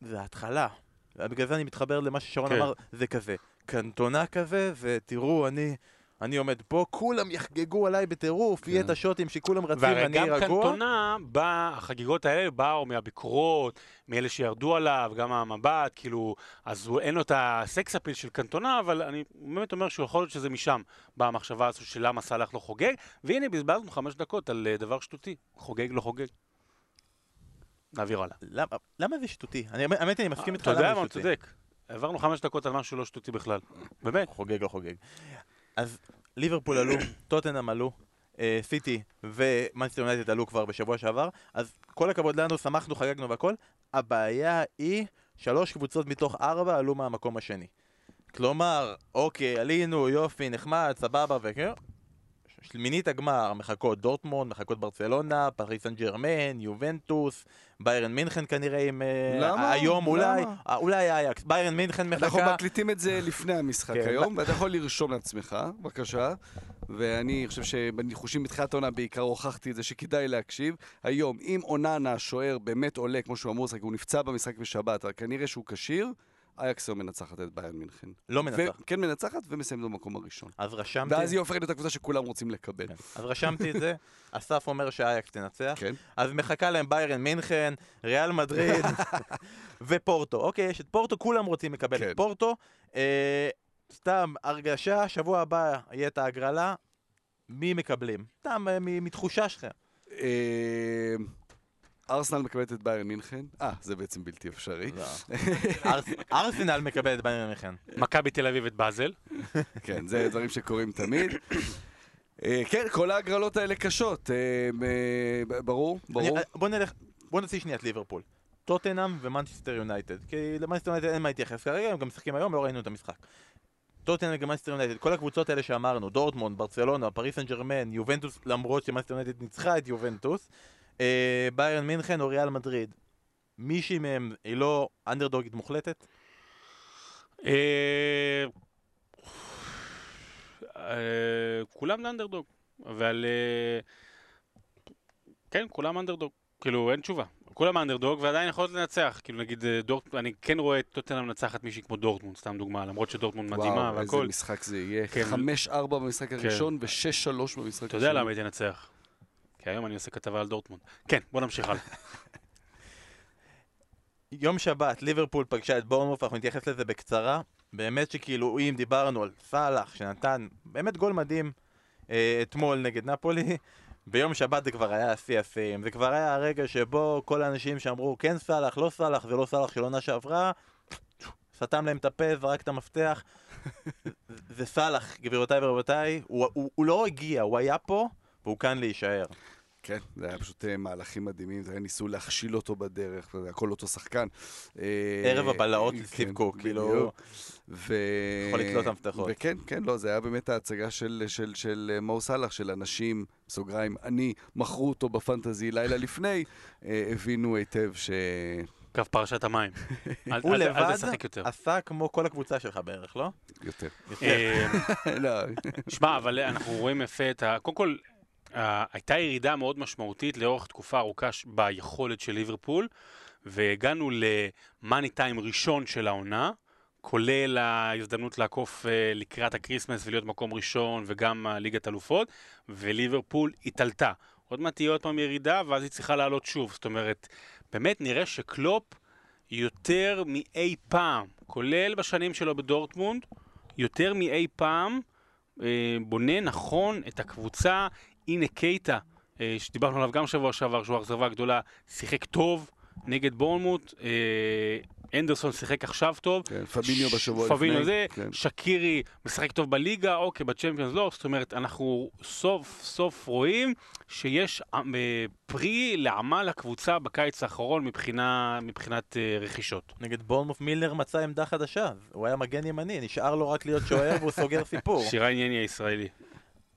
[SPEAKER 1] זה ההתחלה. בגלל זה אני מתחבר למה ששרון
[SPEAKER 2] כן.
[SPEAKER 1] אמר, זה כזה, קנטונה כזה, ותראו, אני, אני עומד פה, כולם יחגגו עליי בטירוף, יהיה
[SPEAKER 3] כן.
[SPEAKER 1] את השוטים שכולם רצים,
[SPEAKER 2] והרי
[SPEAKER 1] אני
[SPEAKER 2] גם
[SPEAKER 1] רגוע.
[SPEAKER 2] קנטונה, בא, החגיגות האלה באו מהביקורות, מאלה שירדו עליו, גם מהמבט, כאילו, אז הוא, אין לו את הסקס אפיל של קנטונה, אבל אני באמת אומר שיכול להיות שזה משם באה המחשבה הזו של למה סאלח לא חוגג, והנה בזבזנו חמש דקות על אה, דבר שטותי, חוגג לא חוגג. נעביר הלאה.
[SPEAKER 1] למה, למה זה שטותי? אני, האמת היא, אני מסכים איתך
[SPEAKER 2] אתה יודע
[SPEAKER 1] למה
[SPEAKER 2] מה,
[SPEAKER 1] זה
[SPEAKER 2] הוא
[SPEAKER 1] שטותי.
[SPEAKER 2] צודק. העברנו חמש דקות על משהו לא שטותי בכלל. באמת.
[SPEAKER 1] חוגג לא חוגג. אז ליברפול עלו, טוטנאם עלו, אה, סיטי ומנסטר יונייטד עלו כבר בשבוע שעבר, אז כל הכבוד לנו, שמחנו, חגגנו והכל. הבעיה היא, שלוש קבוצות מתוך ארבע עלו מהמקום השני. כלומר, אוקיי, עלינו, יופי, נחמד, סבבה, וכן. שמינית הגמר מחכות דורטמונד, מחכות ברצלונה, פריס סן ג'רמן, יובנטוס, ביירן מינכן כנראה עם... אה,
[SPEAKER 3] למה?
[SPEAKER 1] היום אולי,
[SPEAKER 3] למה?
[SPEAKER 1] אה, אולי אייאקס, ביירן מינכן
[SPEAKER 3] אנחנו
[SPEAKER 1] מחכה.
[SPEAKER 3] מקליטים את זה לפני המשחק
[SPEAKER 1] כן.
[SPEAKER 3] היום, ואתה יכול לרשום לעצמך, בבקשה. ואני חושב שבניחושים מתחילת העונה בעיקר הוכחתי את זה שכדאי להקשיב. היום, אם אוננה, השוער, באמת עולה, כמו שהוא אמור לשחק, הוא נפצע במשחק בשבת, אבל כנראה שהוא כשיר, אייקס היום מנצחת את ביירן מינכן.
[SPEAKER 1] לא מנצח.
[SPEAKER 3] כן מנצחת ומסיימת במקום הראשון.
[SPEAKER 1] אז רשמתי,
[SPEAKER 3] ואז היא הופכת להיות הקבוצה שכולם רוצים לקבל.
[SPEAKER 1] כן. אז רשמתי את זה, אסף אומר שאייקס תנצח,
[SPEAKER 3] כן.
[SPEAKER 1] אז מחכה להם ביירן מינכן, ריאל מדריד ופורטו. אוקיי, יש את פורטו, כולם רוצים לקבל
[SPEAKER 3] כן.
[SPEAKER 1] את פורטו. אה, סתם, הרגשה, שבוע הבא יהיה את ההגרלה, מי מקבלים? סתם, אה, מתחושה שלכם.
[SPEAKER 3] אה, ארסנל מקבלת את ביירן מינכן. אה, זה בעצם בלתי אפשרי.
[SPEAKER 1] לא. ארס- ארסנל מקבל את ביירן מינכן.
[SPEAKER 2] מכבי תל אביב את באזל.
[SPEAKER 3] כן, זה דברים שקורים תמיד. אה, כן, כל ההגרלות האלה קשות. אה, אה, ברור, ברור.
[SPEAKER 1] אני- בוא נלך, בוא נוציא שנייה את ליברפול. טוטנאם ומנצ'סטר יונייטד. כי למנצ'סטר יונייטד אין מה להתייחס כרגע, הם גם משחקים היום, לא ראינו את המשחק. טוטנאם ומנצ'סטר יונייטד, כל הקבוצות האלה שאמרנו, דורטמונד, ברצלונה, פריס סן ג'רמן, יובנטוס, למרות שמנצ'סטר יונייטד ניצחה את יובנטוס, אה, ביירן מינכן או ריאל מדריד. מישהי מהם היא לא אנדרדוגית מוחלטת?
[SPEAKER 2] אה, אה, כולם אנדרדוג, אבל אה, כן, כולם אנדרדוג. כאילו, אין תשובה. כולם אנדרדוג ועדיין יכולות לנצח. כאילו, נגיד, אה, דורט, אני כן רואה את טוטנאם מנצחת מישהי כמו דורטמונד, סתם דוגמה, למרות שדורטמונד מדהימה
[SPEAKER 3] וואו, איזה
[SPEAKER 2] והכל.
[SPEAKER 3] משחק זה יהיה.
[SPEAKER 2] כן.
[SPEAKER 3] 5-4 במשחק הראשון ו-6-3 במשחק
[SPEAKER 2] אתה יודע למה היא תנצח. כי היום אני עושה כתבה על דורטמונד. כן, בוא נמשיך הלאה.
[SPEAKER 1] יום שבת, ליברפול פגשה את בורנמוף, אנחנו נתייחס לזה בקצרה. באמת שכאילו, אם דיברנו על סאלח, שנתן באמת גול מדהים אה, אתמול נגד נפולי, ביום שבת זה כבר היה השיא השיאים. זה כבר היה הרגע שבו כל האנשים שאמרו כן סאלח, לא סאלח, זה לא סאלח של עונה שעברה, סתם להם את הפה, זרק את המפתח. זה סאלח, גבירותיי ורבותיי, הוא, הוא, הוא לא הגיע, הוא היה פה, והוא כאן להישאר.
[SPEAKER 3] כן, זה היה פשוט אה, מהלכים מדהימים, זה היה ניסו להכשיל אותו בדרך, וזה הכל אותו שחקן. אה,
[SPEAKER 1] ערב הבלהות
[SPEAKER 3] כן,
[SPEAKER 1] לסטיב קוק, כאילו... יכול לתלות את המפתחות.
[SPEAKER 3] וכן, כן, לא, זה היה באמת ההצגה של, של, של אה, מו סאלח, של אנשים, בסוגריים, אני, מכרו אותו בפנטזי לילה לפני, הבינו היטב ש...
[SPEAKER 2] קו פרשת המים.
[SPEAKER 1] הוא לבד. עשה כמו כל הקבוצה שלך בערך, לא?
[SPEAKER 3] יותר. לא,
[SPEAKER 2] שמע, אבל אנחנו רואים יפה את ה... קודם כל, הייתה ירידה מאוד משמעותית לאורך תקופה ארוכה ביכולת של ליברפול, והגענו למאני טיים ראשון של העונה, כולל ההזדמנות לעקוף אה, לקראת הקריסמס ולהיות מקום ראשון, וגם אה, ליגת אלופות, וליברפול התעלתה. עוד מעט תהיה עוד פעם ירידה, ואז היא צריכה לעלות שוב. זאת אומרת, באמת נראה שקלופ יותר מאי פעם, כולל בשנים שלו בדורטמונד, יותר מאי פעם, אה, בונה נכון את הקבוצה. הנה קייטה, אה, שדיברנו עליו גם שבוע שעבר, שהוא האכזבה הגדולה, שיחק טוב נגד בורנמוט. אה, אנדרסון שיחק עכשיו טוב.
[SPEAKER 3] כן, פביניו
[SPEAKER 2] ש-
[SPEAKER 3] בשבוע לפני.
[SPEAKER 2] פביניו זה,
[SPEAKER 3] כן.
[SPEAKER 2] שקירי משחק טוב בליגה, אוקיי, בצ'מפיונס לא, זאת אומרת, אנחנו סוף סוף רואים שיש אה, פרי לעמל הקבוצה בקיץ האחרון מבחינה, מבחינת רכישות.
[SPEAKER 1] נגד בורנמוף מילנר מצא עמדה חדשה, הוא היה מגן ימני, נשאר לו רק להיות שוער והוא סוגר סיפור.
[SPEAKER 2] שירה ענייני הישראלי.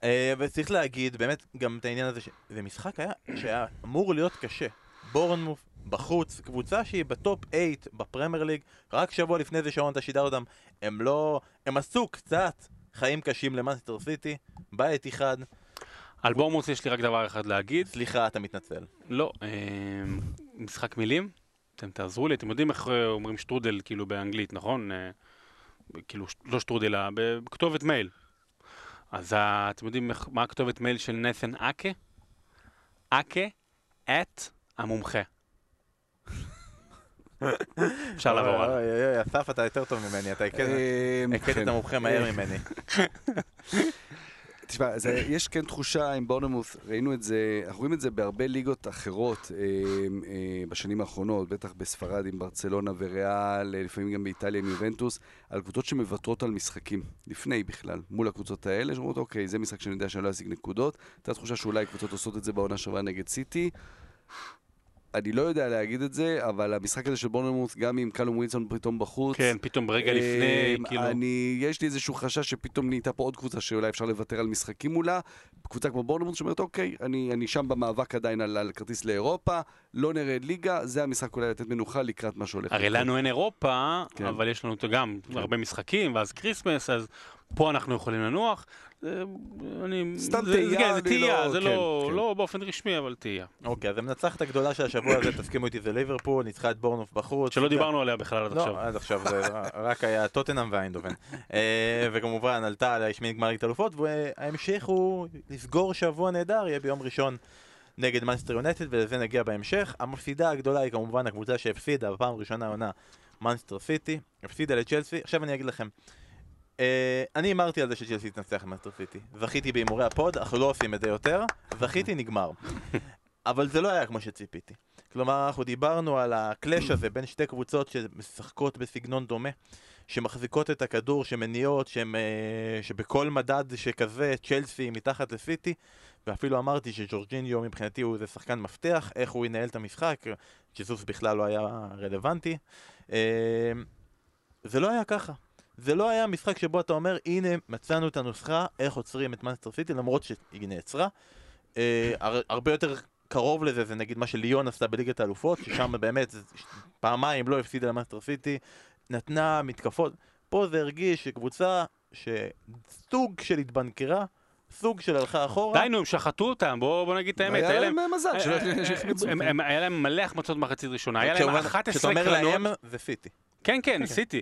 [SPEAKER 1] אה, וצריך להגיד באמת גם את העניין הזה, שזה משחק היה שהיה אמור להיות קשה. בורנמוף בחוץ, קבוצה שהיא בטופ 8 בפרמייר ליג, רק שבוע לפני זה שעון אתה שידר אותם, הם לא... הם עשו קצת חיים קשים למאנסטר סיטי, בית אחד,
[SPEAKER 2] על בורנמות' יש לי רק דבר אחד להגיד.
[SPEAKER 1] סליחה, אתה מתנצל.
[SPEAKER 2] לא, אה, משחק מילים? אתם תעזרו לי, אתם יודעים איך אומרים שטרודל כאילו באנגלית, נכון? אה, כאילו, לא שטרודל, בכתובת מייל. אז אתם יודעים מה הכתובת מייל של נתן אקה? אקה, את המומחה. אפשר לעבור הלאה.
[SPEAKER 1] אוי אוי אוי, אסף אתה יותר טוב ממני, אתה הכית
[SPEAKER 3] אמ,
[SPEAKER 1] הכית
[SPEAKER 3] כן.
[SPEAKER 1] את המומחה מהר ממני.
[SPEAKER 3] תשמע, זה, יש כן תחושה עם בורנמוס, ראינו את זה, אנחנו רואים את זה בהרבה ליגות אחרות אה, אה, בשנים האחרונות, בטח בספרד עם ברצלונה וריאל, אה, לפעמים גם באיטליה עם יובנטוס, על קבוצות שמוותרות על משחקים, לפני בכלל, מול הקבוצות האלה, שאומרות, אוקיי, זה משחק שאני יודע שאני לא אשיג נקודות, הייתה תחושה שאולי קבוצות עושות את זה בעונה שעברה נגד סיטי. אני לא יודע להגיד את זה, אבל המשחק הזה של בורנמות', גם עם קאלום ווילסון פתאום בחוץ,
[SPEAKER 2] כן, פתאום ברגע לפני,
[SPEAKER 3] אמ,
[SPEAKER 2] כאילו...
[SPEAKER 3] אני, יש לי איזשהו חשש שפתאום נהייתה פה עוד קבוצה שאולי אפשר לוותר על משחקים מולה. קבוצה כמו בורנמות' שאומרת, אוקיי, אני, אני שם במאבק עדיין על, על כרטיס לאירופה, לא נרד ליגה, זה המשחק אולי לתת מנוחה לקראת מה שהולך.
[SPEAKER 2] הרי. לנו אין אירופה,
[SPEAKER 3] כן.
[SPEAKER 2] אבל יש לנו גם הרבה משחקים, ואז כריסמס, אז פה אנחנו יכולים לנוח. אני-
[SPEAKER 3] סתם
[SPEAKER 2] זה-
[SPEAKER 3] תהייה,
[SPEAKER 2] זה- כן, תהייה,
[SPEAKER 3] לא-
[SPEAKER 2] זה
[SPEAKER 3] כן,
[SPEAKER 2] לא
[SPEAKER 3] כן.
[SPEAKER 2] לא באופן רשמי, אבל תהייה.
[SPEAKER 1] אוקיי, אז המנצחת הגדולה של השבוע הזה, תסכימו איתי, זה ליברפול, ניצחה את בורנוף בחוץ.
[SPEAKER 2] שלא דיברנו עליה בכלל עד
[SPEAKER 1] לא,
[SPEAKER 2] עכשיו.
[SPEAKER 1] עד עכשיו זה רק היה טוטנאם ואיינדובן. אה, וכמובן עלתה על השמינית גמר ליגת אלופות, וההמשך הוא לסגור שבוע נהדר, יהיה ביום ראשון נגד מנסטר יונטד, ולזה נגיע בהמשך. המפסידה הגדולה היא כמובן הקבוצה שהפסידה בפעם הראשונה העונה, מנסטר סיטי, הפסידה לצ'לסי. עכשיו אני אגיד לכם, אה, אני הימרתי על זה שצ'לסי תנצח את מנצ'סטר סיטי. זכיתי בהימורי הפוד, אנחנו לא עושים את זה יותר, זכיתי, נגמר. אבל זה לא היה כמו שציפיתי. כלומר, אנחנו דיברנו על ה clash הזה בין שתי קבוצות שמשחקות בסגנון דומה, שמחזיקות את הכדור, שמניעות, שהם, אה, שבכל מדד שכזה, צ'לסי מתחת לסיטי, ואפילו אמרתי שג'ורג'יניו מבחינתי הוא איזה שחקן מפתח, איך הוא ינהל את המשחק, ג'זוס בכלל לא היה רלוונטי. אה, זה לא היה ככה. זה לא היה משחק שבו אתה אומר, הנה, מצאנו את הנוסחה, איך עוצרים את מנצ'סטר סיטי, למרות שהיא נעצרה. אה, הר, הרבה יותר קרוב לזה זה נגיד מה שליון עשתה בליגת האלופות, ששם באמת פעמיים לא הפסידה למנצ'סטר סיטי, נתנה מתקפות. פה זה הרגיש שקבוצה שסוג של התבנקרה, סוג של הלכה אחורה.
[SPEAKER 2] די נו, הם שחטו אותם, בוא בוא נגיד את האמת.
[SPEAKER 3] היה להם מזל, שלא-
[SPEAKER 2] אה, אה,
[SPEAKER 3] שהחמיצו.
[SPEAKER 2] הם- היה להם מלא החמצות מחצית ראשונה, היה להם
[SPEAKER 1] כשאומר-
[SPEAKER 2] 11
[SPEAKER 1] כשאתה אומר
[SPEAKER 2] קרנות.
[SPEAKER 1] להם, זה סיטי.
[SPEAKER 2] כן, כן, סיטי.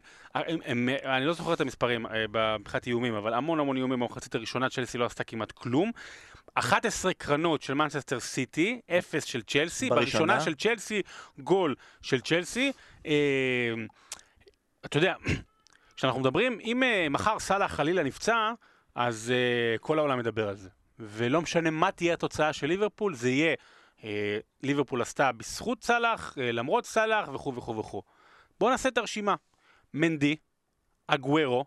[SPEAKER 2] אני לא זוכר את המספרים אה, מבחינת איומים, אבל המון המון איומים במחצית הראשונה, צ'לסי לא עשתה כמעט כלום. 11 קרנות של מנצ'סטר סיטי, 0 של צ'לסי,
[SPEAKER 1] בראשונה.
[SPEAKER 2] בראשונה של צ'לסי, גול של צ'לסי. אתה יודע, כשאנחנו מדברים, אם אה, מחר סאלח חלילה נפצע, אז אה, כל העולם מדבר על זה. ולא משנה מה תהיה התוצאה של ליברפול, זה יהיה אה, ליברפול עשתה בזכות סאלח, אה, למרות סאלח וכו' וכו' וכו'. בואו נעשה את הרשימה. מנדי, אגוורו,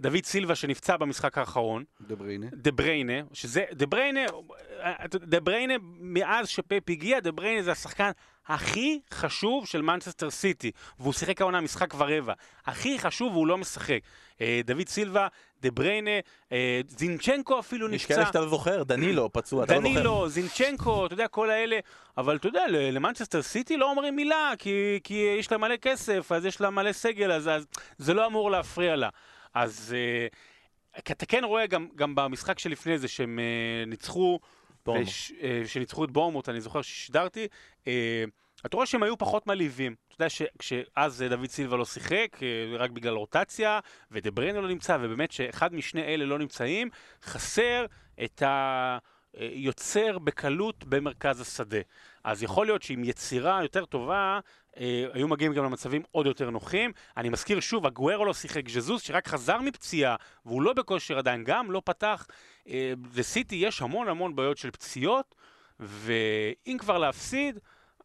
[SPEAKER 2] דוד סילבה שנפצע במשחק האחרון,
[SPEAKER 3] דה בריינה.
[SPEAKER 2] דה בריינה, שזה, דה בריינה, דה בריינה, מאז שפפ הגיע, דה בריינה זה השחקן הכי חשוב של מנצ'סטר סיטי, והוא שיחק העונה משחק ורבע. הכי חשוב והוא לא משחק. אה, דוד סילבה, דה בריינה, אה, זינצ'נקו אפילו
[SPEAKER 1] איש
[SPEAKER 2] נפצע.
[SPEAKER 1] כאלה שאתה לא זוכר, דנילו פצוע, אתה לא זוכר.
[SPEAKER 2] דנילו, זינצ'נקו, אתה יודע, כל האלה, אבל אתה יודע, למנצ'סטר סיטי לא אומרים מילה, כי, כי יש לה מלא כסף, אז יש לה מלא סגל, אז, אז זה לא אמור להפריע לה. אז uh, אתה כן רואה גם, גם במשחק שלפני זה, שהם uh, ניצחו. וש, uh, שניצחו את בורמוט, אני זוכר ששידרתי, uh, אתה רואה שהם היו פחות מלהיבים. אתה יודע שכשאז דוד סילבה לא שיחק, אה, רק בגלל רוטציה, ודה בריינה לא נמצא, ובאמת שאחד משני אלה לא נמצאים, חסר את ה... יוצר בקלות במרכז השדה. אז יכול להיות שעם יצירה יותר טובה, אה, היו מגיעים גם למצבים עוד יותר נוחים. אני מזכיר שוב, הגוארו לא שיחק, ז'זוס שרק חזר מפציעה, והוא לא בכושר עדיין, גם לא פתח. אה, לסיטי יש המון המון בעיות של פציעות, ואם כבר להפסיד,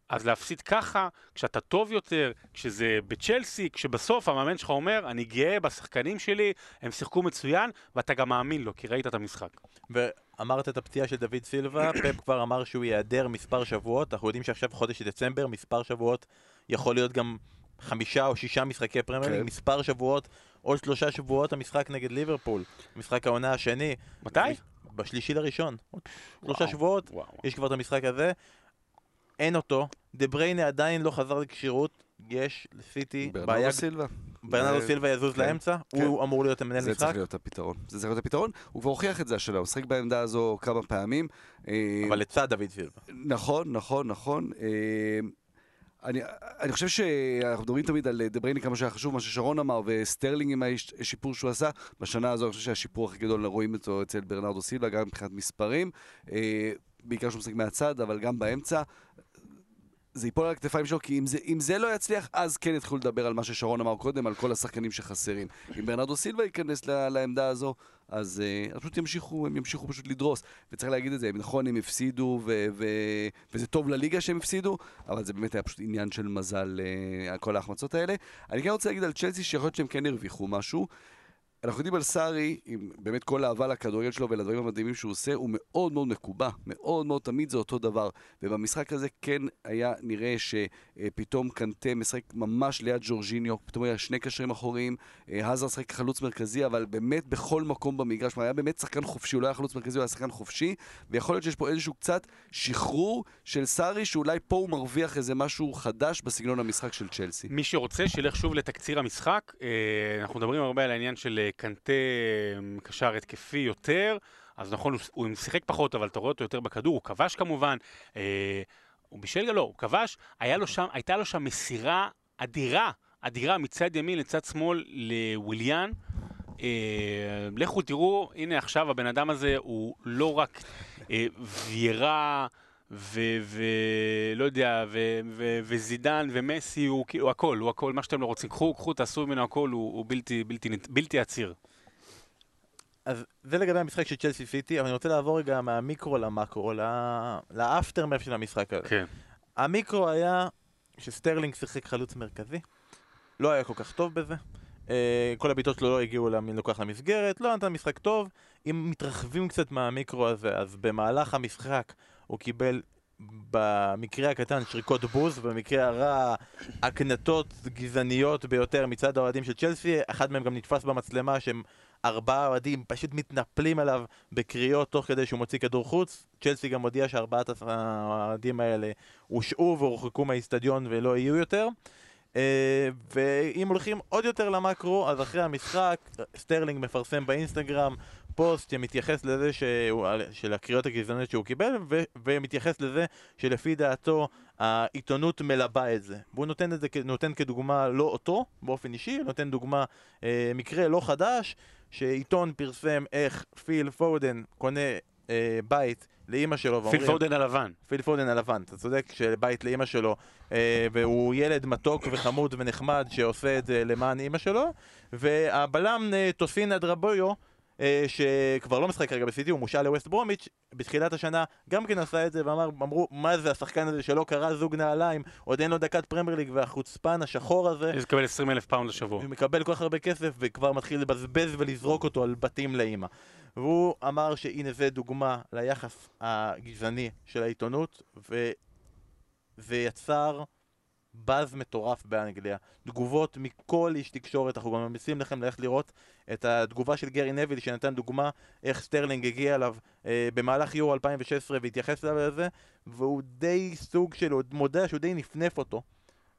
[SPEAKER 2] אז להפסיד ככה, כשאתה טוב יותר, כשזה בצ'לסי, כשבסוף המאמן שלך אומר, אני גאה בשחקנים שלי, הם שיחקו מצוין, ואתה גם מאמין לו, כי ראית את המשחק.
[SPEAKER 1] ואמרת את הפציעה של דוד סילבה, פפ כבר אמר שהוא ייעדר מספר שבועות, אנחנו יודעים שעכשיו חודש דצמבר, מספר שבועות יכול להיות גם חמישה או שישה משחקי פרמייר,
[SPEAKER 3] כן.
[SPEAKER 1] מספר שבועות, עוד שלושה שבועות המשחק נגד ליברפול, משחק העונה השני.
[SPEAKER 2] מתי?
[SPEAKER 1] בשלישי לראשון. עוד שלושה שבועות,
[SPEAKER 2] וואו.
[SPEAKER 1] יש כבר את המשחק הזה. אין אותו, דה בריינה עדיין לא חזר לכשירות, יש לסיטי בעיה,
[SPEAKER 3] ברנרדו סילבה.
[SPEAKER 1] ברנרדו
[SPEAKER 3] זה-
[SPEAKER 1] סילבה יזוז
[SPEAKER 3] כן,
[SPEAKER 1] לאמצע,
[SPEAKER 3] כן.
[SPEAKER 1] הוא אמור להיות המנהל
[SPEAKER 3] זה
[SPEAKER 1] משחק.
[SPEAKER 3] צריך להיות הפתרון. זה צריך להיות הפתרון. הוא כבר הוכיח את זה השנה, הוא משחק בעמדה הזו כמה פעמים. אה,
[SPEAKER 1] אבל לצד דוד סילבה.
[SPEAKER 3] נכון, נכון, נכון. אה, אני, אני חושב שאנחנו מדברים תמיד על דה בריינה כמה שהיה חשוב, מה ששרון אמר, וסטרלינג עם השיפור שהוא עשה. בשנה הזו אני חושב שהשיפור הכי גדול, רואים אותו אצל ברנרדו סילבה, גם מבחינת מספרים. אה, בעיקר שהוא משחק מהצד, אבל גם באמצע. זה ייפול על הכתפיים שלו, כי אם זה, אם זה לא יצליח, אז כן יתחילו לדבר על מה ששרון אמר קודם, על כל השחקנים שחסרים. אם ברנרדו סילבה ייכנס ל- לעמדה הזו, אז uh, פשוט ימשיכו, הם ימשיכו פשוט לדרוס. וצריך להגיד את זה, נכון, הם הפסידו, ו- ו- וזה טוב לליגה שהם הפסידו, אבל זה באמת היה פשוט עניין של מזל, uh, כל ההחמצות האלה. אני כן רוצה להגיד על צ'לסי, שיכול להיות שהם כן הרוויחו משהו. אנחנו יודעים על סארי, עם באמת כל האהבה לכדורגל שלו ולדברים המדהימים שהוא עושה, הוא מאוד מאוד מקובע, מאוד מאוד תמיד זה אותו דבר. ובמשחק הזה כן היה נראה שפתאום קנטה משחק ממש ליד ג'ורג'יניו, פתאום היה שני קשרים אחוריים, אה, האזר שחק חלוץ מרכזי, אבל באמת בכל מקום במגרש, היה באמת שחקן חופשי, הוא לא היה חלוץ מרכזי, הוא היה שחקן חופשי, ויכול להיות שיש פה איזשהו קצת שחרור של סארי, שאולי פה הוא מרוויח איזה משהו חדש בסגנון המשחק של צ'לסי.
[SPEAKER 2] מי שרוצה, שילך שוב לתקציר המשחק. אה, אנחנו מדברים הרבה על העניין של אה, קנטה אה, קשר התקפי יותר, אז נכון, הוא- הוא שיחק פחות, אבל אתה רואה אותו יותר בכדור, הוא כבש כמובן. אה, הוא בישל, לא, הוא כבש, לו שם, הייתה לו שם מסירה אדירה, אדירה מצד ימין לצד שמאל לוויליאן. אה, לכו תראו, הנה עכשיו הבן אדם הזה הוא לא רק אה, ויירה ולא יודע, ו- ו- וזידן ומסי, הוא כאילו הכל, הוא הכל, מה שאתם לא רוצים. קחו, קחו, תעשו ממנו הכל, הוא, הוא בלתי, בלתי, בלתי עציר.
[SPEAKER 1] אז זה לגבי המשחק של צ'לסי סיטי, אבל אני רוצה לעבור רגע מהמיקרו למקרו, ל- ל aftermath של המשחק הזה.
[SPEAKER 2] כן.
[SPEAKER 1] המיקרו היה שסטרלינג שיחק חלוץ מרכזי, לא היה כל כך טוב בזה. אה, כל הבעיטות שלו לא הגיעו ללקוח למסגרת, לא נתן משחק טוב. אם מתרחבים קצת מהמיקרו הזה, אז במהלך המשחק הוא קיבל במקרה הקטן שריקות בוז, במקרה הרע הקנטות גזעניות ביותר מצד האוהדים של צ'לסי, אחד מהם גם נתפס במצלמה שהם ארבעה אוהדים פשוט מתנפלים עליו בקריאות תוך כדי שהוא מוציא כדור חוץ. צ'לסי גם הודיע שארבעת האוהדים האלה הושעו והורחקו מהאיצטדיון ולא יהיו יותר. אה, ואם הולכים עוד יותר למקרו, אז אחרי המשחק, סטרלינג מפרסם באינסטגרם פוסט שמתייחס לזה שהוא, של הקריאות הגזעניות שהוא קיבל, ו, ומתייחס לזה שלפי דעתו העיתונות מלבה את זה. והוא נותן את זה, נותן כדוגמה לא אותו, באופן אישי, נותן דוגמה, אה, מקרה לא חדש, שעיתון פרסם איך פיל פודן קונה אה, בית לאימא שלו,
[SPEAKER 2] פיל
[SPEAKER 1] ואומרים-
[SPEAKER 2] פודן הלבן.
[SPEAKER 1] פיל פודן הלבן, אתה צודק, שבית לאימא שלו, אה, והוא ילד מתוק וחמוד ונחמד שעושה את זה למען אימא שלו, והבלם אה, טוסין אדרביויו, שכבר לא משחק כרגע בסיטי, הוא מושאל לווסט ברומיץ', בתחילת השנה גם כן עשה את זה, ואמרו, מה זה השחקן הזה שלא קרא זוג נעליים, עוד אין לו דקת פרמייר ליג, והחוצפן השחור הזה,
[SPEAKER 2] יש לקבל 20 אלף פאונד לשבוע.
[SPEAKER 1] הוא מקבל כל כך הרבה כסף וכבר מתחיל לבזבז ולזרוק אותו על בתים לאימא. והוא אמר שהנה זה דוגמה ליחס הגזעני של העיתונות וזה יצר באזז מטורף באנגליה. תגובות מכל איש תקשורת, אנחנו גם ממליצים לכם ללכת לראות את התגובה של גרי נביל שנתן דוגמה איך סטרלינג הגיע אליו אה, במהלך יורו 2016 והתייחס אליו לזה והוא די סוג של, הוא מודה שהוא די נפנף אותו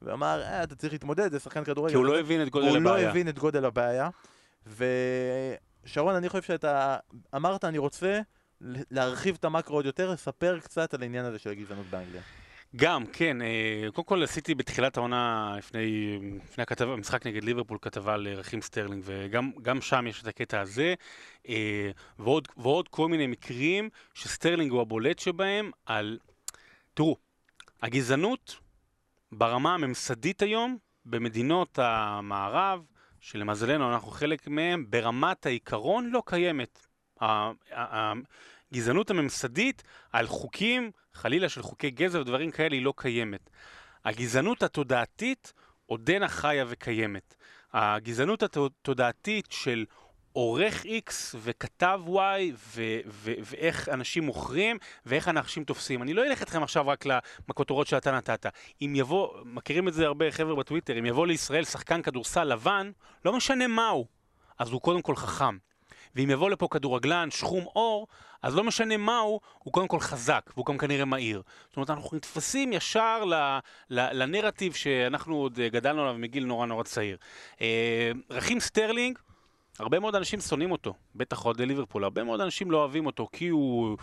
[SPEAKER 1] ואמר, אה, אתה צריך להתמודד, זה שחקן כדורגל.
[SPEAKER 2] כי הוא לא הבין את גודל
[SPEAKER 1] הוא לא
[SPEAKER 2] הבעיה.
[SPEAKER 1] הבין את גודל הבעיה. ושרון, אני חושב שאתה אמרת, אני רוצה להרחיב את המקרו עוד יותר, לספר קצת על העניין הזה של הגזענות באנגליה.
[SPEAKER 2] גם, כן. אה, קודם כל עשיתי בתחילת העונה, לפני, לפני הכתבה, המשחק נגד ליברפול, כתבה על אה, רכים סטרלינג, וגם גם שם יש את הקטע הזה, אה, ועוד, ועוד כל מיני מקרים שסטרלינג הוא הבולט שבהם על... תראו, הגזענות ברמה הממסדית היום, במדינות המערב, שלמזלנו אנחנו חלק מהם, ברמת העיקרון לא קיימת. הגזענות הממסדית על חוקים, חלילה של חוקי גזע ודברים כאלה, היא לא קיימת. הגזענות התודעתית עודנה חיה וקיימת. הגזענות התודעתית של עורך X וכתב Y ו- ו- ואיך אנשים מוכרים ואיך אנשים תופסים. אני לא אלך אתכם עכשיו רק לכותרות שאתה נתת. אם יבוא, מכירים את זה הרבה חבר'ה בטוויטר, אם יבוא לישראל שחקן כדורסל לבן, לא משנה מהו, אז הוא קודם כל חכם. ואם יבוא לפה כדורגלן שחום אור, אז לא משנה מהו, הוא קודם כל חזק, והוא גם כנראה מהיר. זאת אומרת, אנחנו נתפסים ישר ל, ל, לנרטיב שאנחנו עוד גדלנו עליו מגיל נורא נורא צעיר. אה, רכים סטרלינג, הרבה מאוד אנשים שונאים אותו, בטח עוד ליברפול, הרבה מאוד אנשים לא אוהבים אותו כי הוא,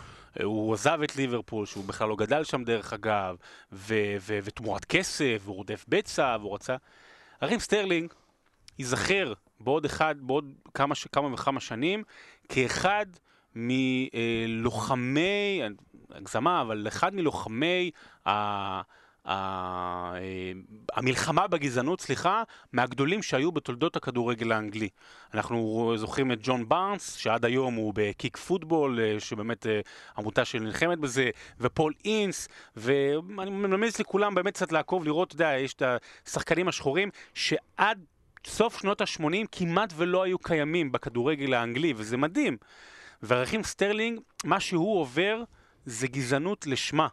[SPEAKER 2] הוא עזב את ליברפול, שהוא בכלל לא גדל שם דרך אגב, ו, ו, ותמורת כסף, והוא רודף בצע, והוא רצה... רכים סטרלינג ייזכר בעוד אחד, בעוד כמה, כמה וכמה שנים, כאחד מלוחמי, הגזמה, אבל אחד מלוחמי ה... אה, המלחמה בגזענות, סליחה, מהגדולים שהיו בתולדות הכדורגל האנגלי. אנחנו זוכרים את ג'ון בארנס, שעד היום הוא בקיק פוטבול, אה, שבאמת אה, עמותה שנלחמת בזה, ופול אינס, ואני ממליץ לכולם באמת קצת לעקוב, לראות, אתה יודע, יש את השחקנים השחורים, שעד סוף שנות ה-80 כמעט ולא היו קיימים בכדורגל האנגלי, וזה מדהים. ורכים סטרלינג, מה שהוא עובר זה גזענות לשמה.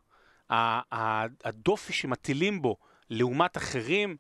[SPEAKER 2] הדופי שמטילים בו לעומת אחרים,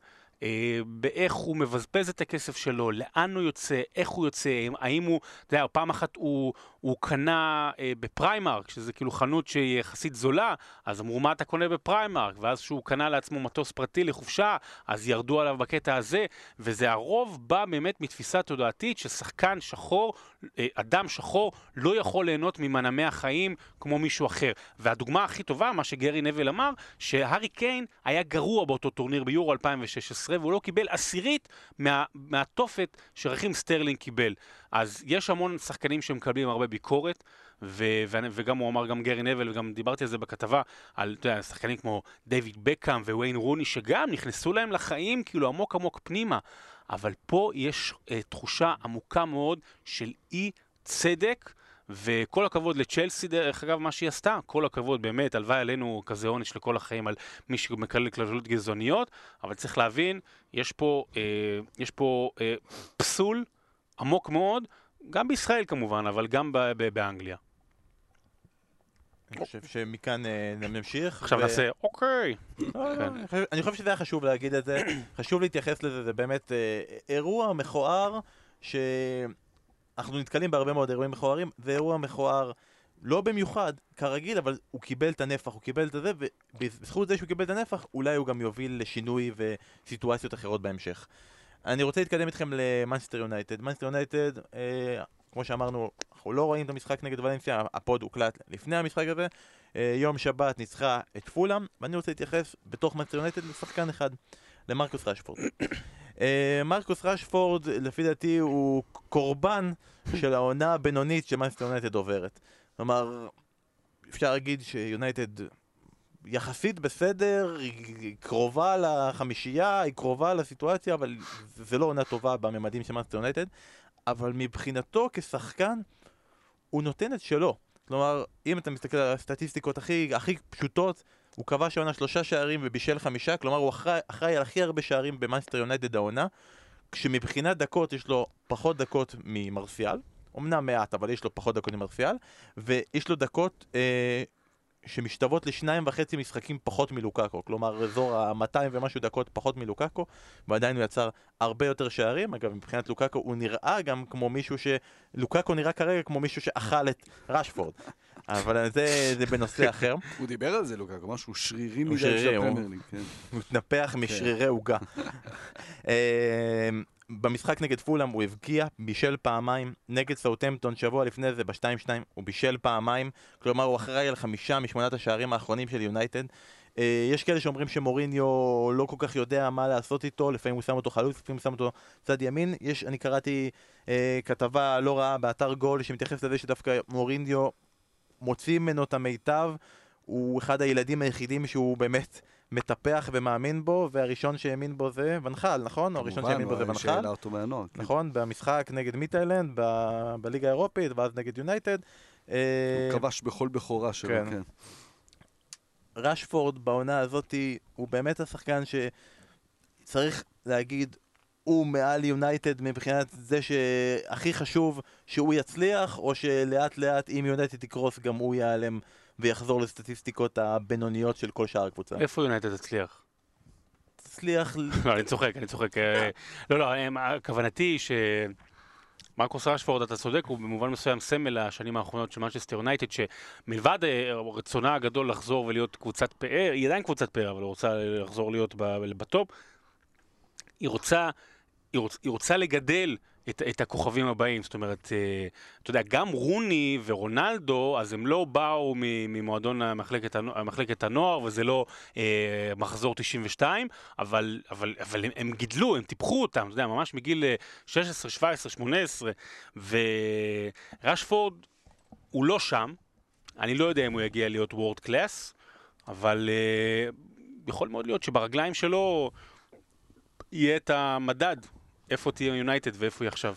[SPEAKER 2] באיך הוא מבזבז את הכסף שלו, לאן הוא יוצא, איך הוא יוצא, האם הוא, אתה יודע, פעם אחת הוא, הוא קנה אה, בפריימרק, שזה כאילו חנות שהיא יחסית זולה, אז אמרו מה אתה קונה בפריימרק, ואז שהוא קנה לעצמו מטוס פרטי לחופשה, אז ירדו עליו בקטע הזה, וזה הרוב בא באמת מתפיסה תודעתית ששחקן שחור, אה, אדם שחור, לא יכול ליהנות ממנעמי החיים כמו מישהו אחר. והדוגמה הכי טובה, מה שגרי נוויל אמר, שהארי קיין היה גרוע באותו טורניר ביורו 2016, והוא לא קיבל עשירית מה, מהתופת שרכים סטרלינג קיבל. אז יש המון שחקנים שמקבלים הרבה ביקורת, ו- וגם הוא אמר, גם גרי נוויל, וגם דיברתי על זה בכתבה, על אתה יודע, שחקנים כמו דיוויד בקהאם וויין רוני, שגם נכנסו להם לחיים כאילו עמוק עמוק פנימה. אבל פה יש uh, תחושה עמוקה מאוד של אי צדק. וכל הכבוד לצ'לסי, דרך אגב, מה שהיא עשתה, כל הכבוד, באמת, הלוואי עלינו כזה עונש לכל החיים על מי שמקלל כללות גזעוניות, אבל צריך להבין, יש פה, אה, יש פה אה, פסול עמוק מאוד, גם בישראל כמובן, אבל גם באנגליה.
[SPEAKER 1] אני חושב שמכאן אה, נמשיך.
[SPEAKER 2] עכשיו נעשה אוקיי.
[SPEAKER 1] לא, לא, כן. אני חושב שזה היה חשוב להגיד את זה, חשוב להתייחס לזה, זה באמת אה, אירוע מכוער, שאנחנו נתקלים בהרבה מאוד אירועים מכוערים, זה אירוע מכוער לא במיוחד, כרגיל, אבל הוא קיבל את הנפח, הוא קיבל את זה, ובזכות זה שהוא קיבל את הנפח, אולי הוא גם יוביל לשינוי וסיטואציות אחרות בהמשך. אני רוצה להתקדם איתכם למאנסטר יונייטד. מאנסטר יונייטד, כמו שאמרנו, אנחנו לא רואים את המשחק נגד ולנסיה, ה pod הוקלט לפני המשחק הזה. אה, יום שבת ניצחה את פולאם, ואני רוצה להתייחס בתוך מאנסטר יונייטד לשחקן אחד, למרקוס רשפורד. אה, מרקוס רשפורד, לפי דעתי, הוא קורבן של העונה הבינונית שמאנסטר עוברת. כלומר, אפשר להגיד שיונייטד יחסית בסדר, היא קרובה לחמישייה, היא קרובה לסיטואציה, אבל זה לא עונה טובה בממדים של יונייטד. אבל מבחינתו כשחקן, הוא נותן את שלו. כלומר, אם אתה מסתכל על הסטטיסטיקות הכי, הכי פשוטות, הוא כבש העונה שלושה שערים ובישל חמישה, כלומר הוא אחראי, אחראי על הכי הרבה שערים במאנסטר יונייטד העונה, כשמבחינת דקות יש לו פחות דקות ממרסיאל, אמנם מעט, אבל יש לו פחות דקות ממרסיאל, ויש לו דקות אה, שמשתוות לשניים וחצי משחקים פחות מלוקאקו, כלומר אזור ה-200 ומשהו דקות פחות מלוקאקו, ועדיין הוא יצר הרבה יותר שערים, אגב מבחינת לוקאקו הוא נראה גם כמו מישהו ש... לוקאקו נראה כרגע כמו מישהו שאכל את רשפורד, אבל זה, זה בנושא אחר.
[SPEAKER 3] הוא דיבר על זה לוקאקו, משהו שרירי
[SPEAKER 1] מדי של הפרמייר כן. הוא מתנפח משרירי עוגה. במשחק נגד פולאם הוא הבקיע, בישל פעמיים, נגד סאוטמפטון שבוע לפני זה ב-2-2 הוא בישל פעמיים, כלומר הוא אחראי על חמישה משמונת השערים האחרונים של יונייטד. Uh, יש כאלה שאומרים שמוריניו לא כל כך יודע מה לעשות איתו, לפעמים הוא שם אותו חלוץ, לפעמים הוא שם אותו צד ימין. יש, אני קראתי uh, כתבה לא רעה באתר גול שמתייחס לזה שדווקא מוריניו מוציא ממנו את המיטב, הוא אחד הילדים היחידים שהוא באמת מטפח ומאמין בו, והראשון שהאמין בו זה ואן חאל, נכון? או הראשון שהאמין בו זה ואן חאל.
[SPEAKER 3] כמובן, אותו מהנוער.
[SPEAKER 1] כן. נכון, במשחק נגד מיטאלנד, ב- בליגה האירופית, ואז נגד יונייטד. אה,
[SPEAKER 3] הוא כבש בכל בכורה שלו,
[SPEAKER 1] כן.
[SPEAKER 3] כן.
[SPEAKER 1] רשפורד בעונה הזאת הוא באמת השחקן שצריך להגיד, הוא מעל יונייטד מבחינת זה שהכי חשוב שהוא יצליח, או שלאט לאט אם יונייטד תקרוס גם הוא ייעלם ויחזור לסטטיסטיקות הבינוניות של כל שאר הקבוצה.
[SPEAKER 2] איפה יונייטד תצליח?
[SPEAKER 1] תצליח...
[SPEAKER 2] לא, אני צוחק, אני צוחק. אה, לא, לא, אה, כוונתי היא שמרקוס רשפורד, אתה צודק, הוא במובן מסוים סמל השנים האחרונות של מנצ'סטר יונייטד, שמלבד אה, רצונה הגדול לחזור ולהיות קבוצת פאר, היא עדיין קבוצת פאר, אבל היא רוצה לחזור להיות בטופ, היא רוצה, היא רוצה, היא רוצה לגדל את, את הכוכבים הבאים, זאת אומרת, אה, אתה יודע, גם רוני ורונלדו, אז הם לא באו ממועדון המחלקת, הנוע- מחלקת הנוער, וזה לא אה, מחזור 92, אבל, אבל, אבל הם, הם גידלו, הם טיפחו אותם, אתה יודע, ממש מגיל אה, 16, 17, 18, ורשפורד הוא לא שם, אני לא יודע אם הוא יגיע להיות וורד קלאס, אבל אה, יכול מאוד להיות שברגליים שלו יהיה את המדד, איפה תהיה יונייטד ואיפה היא עכשיו.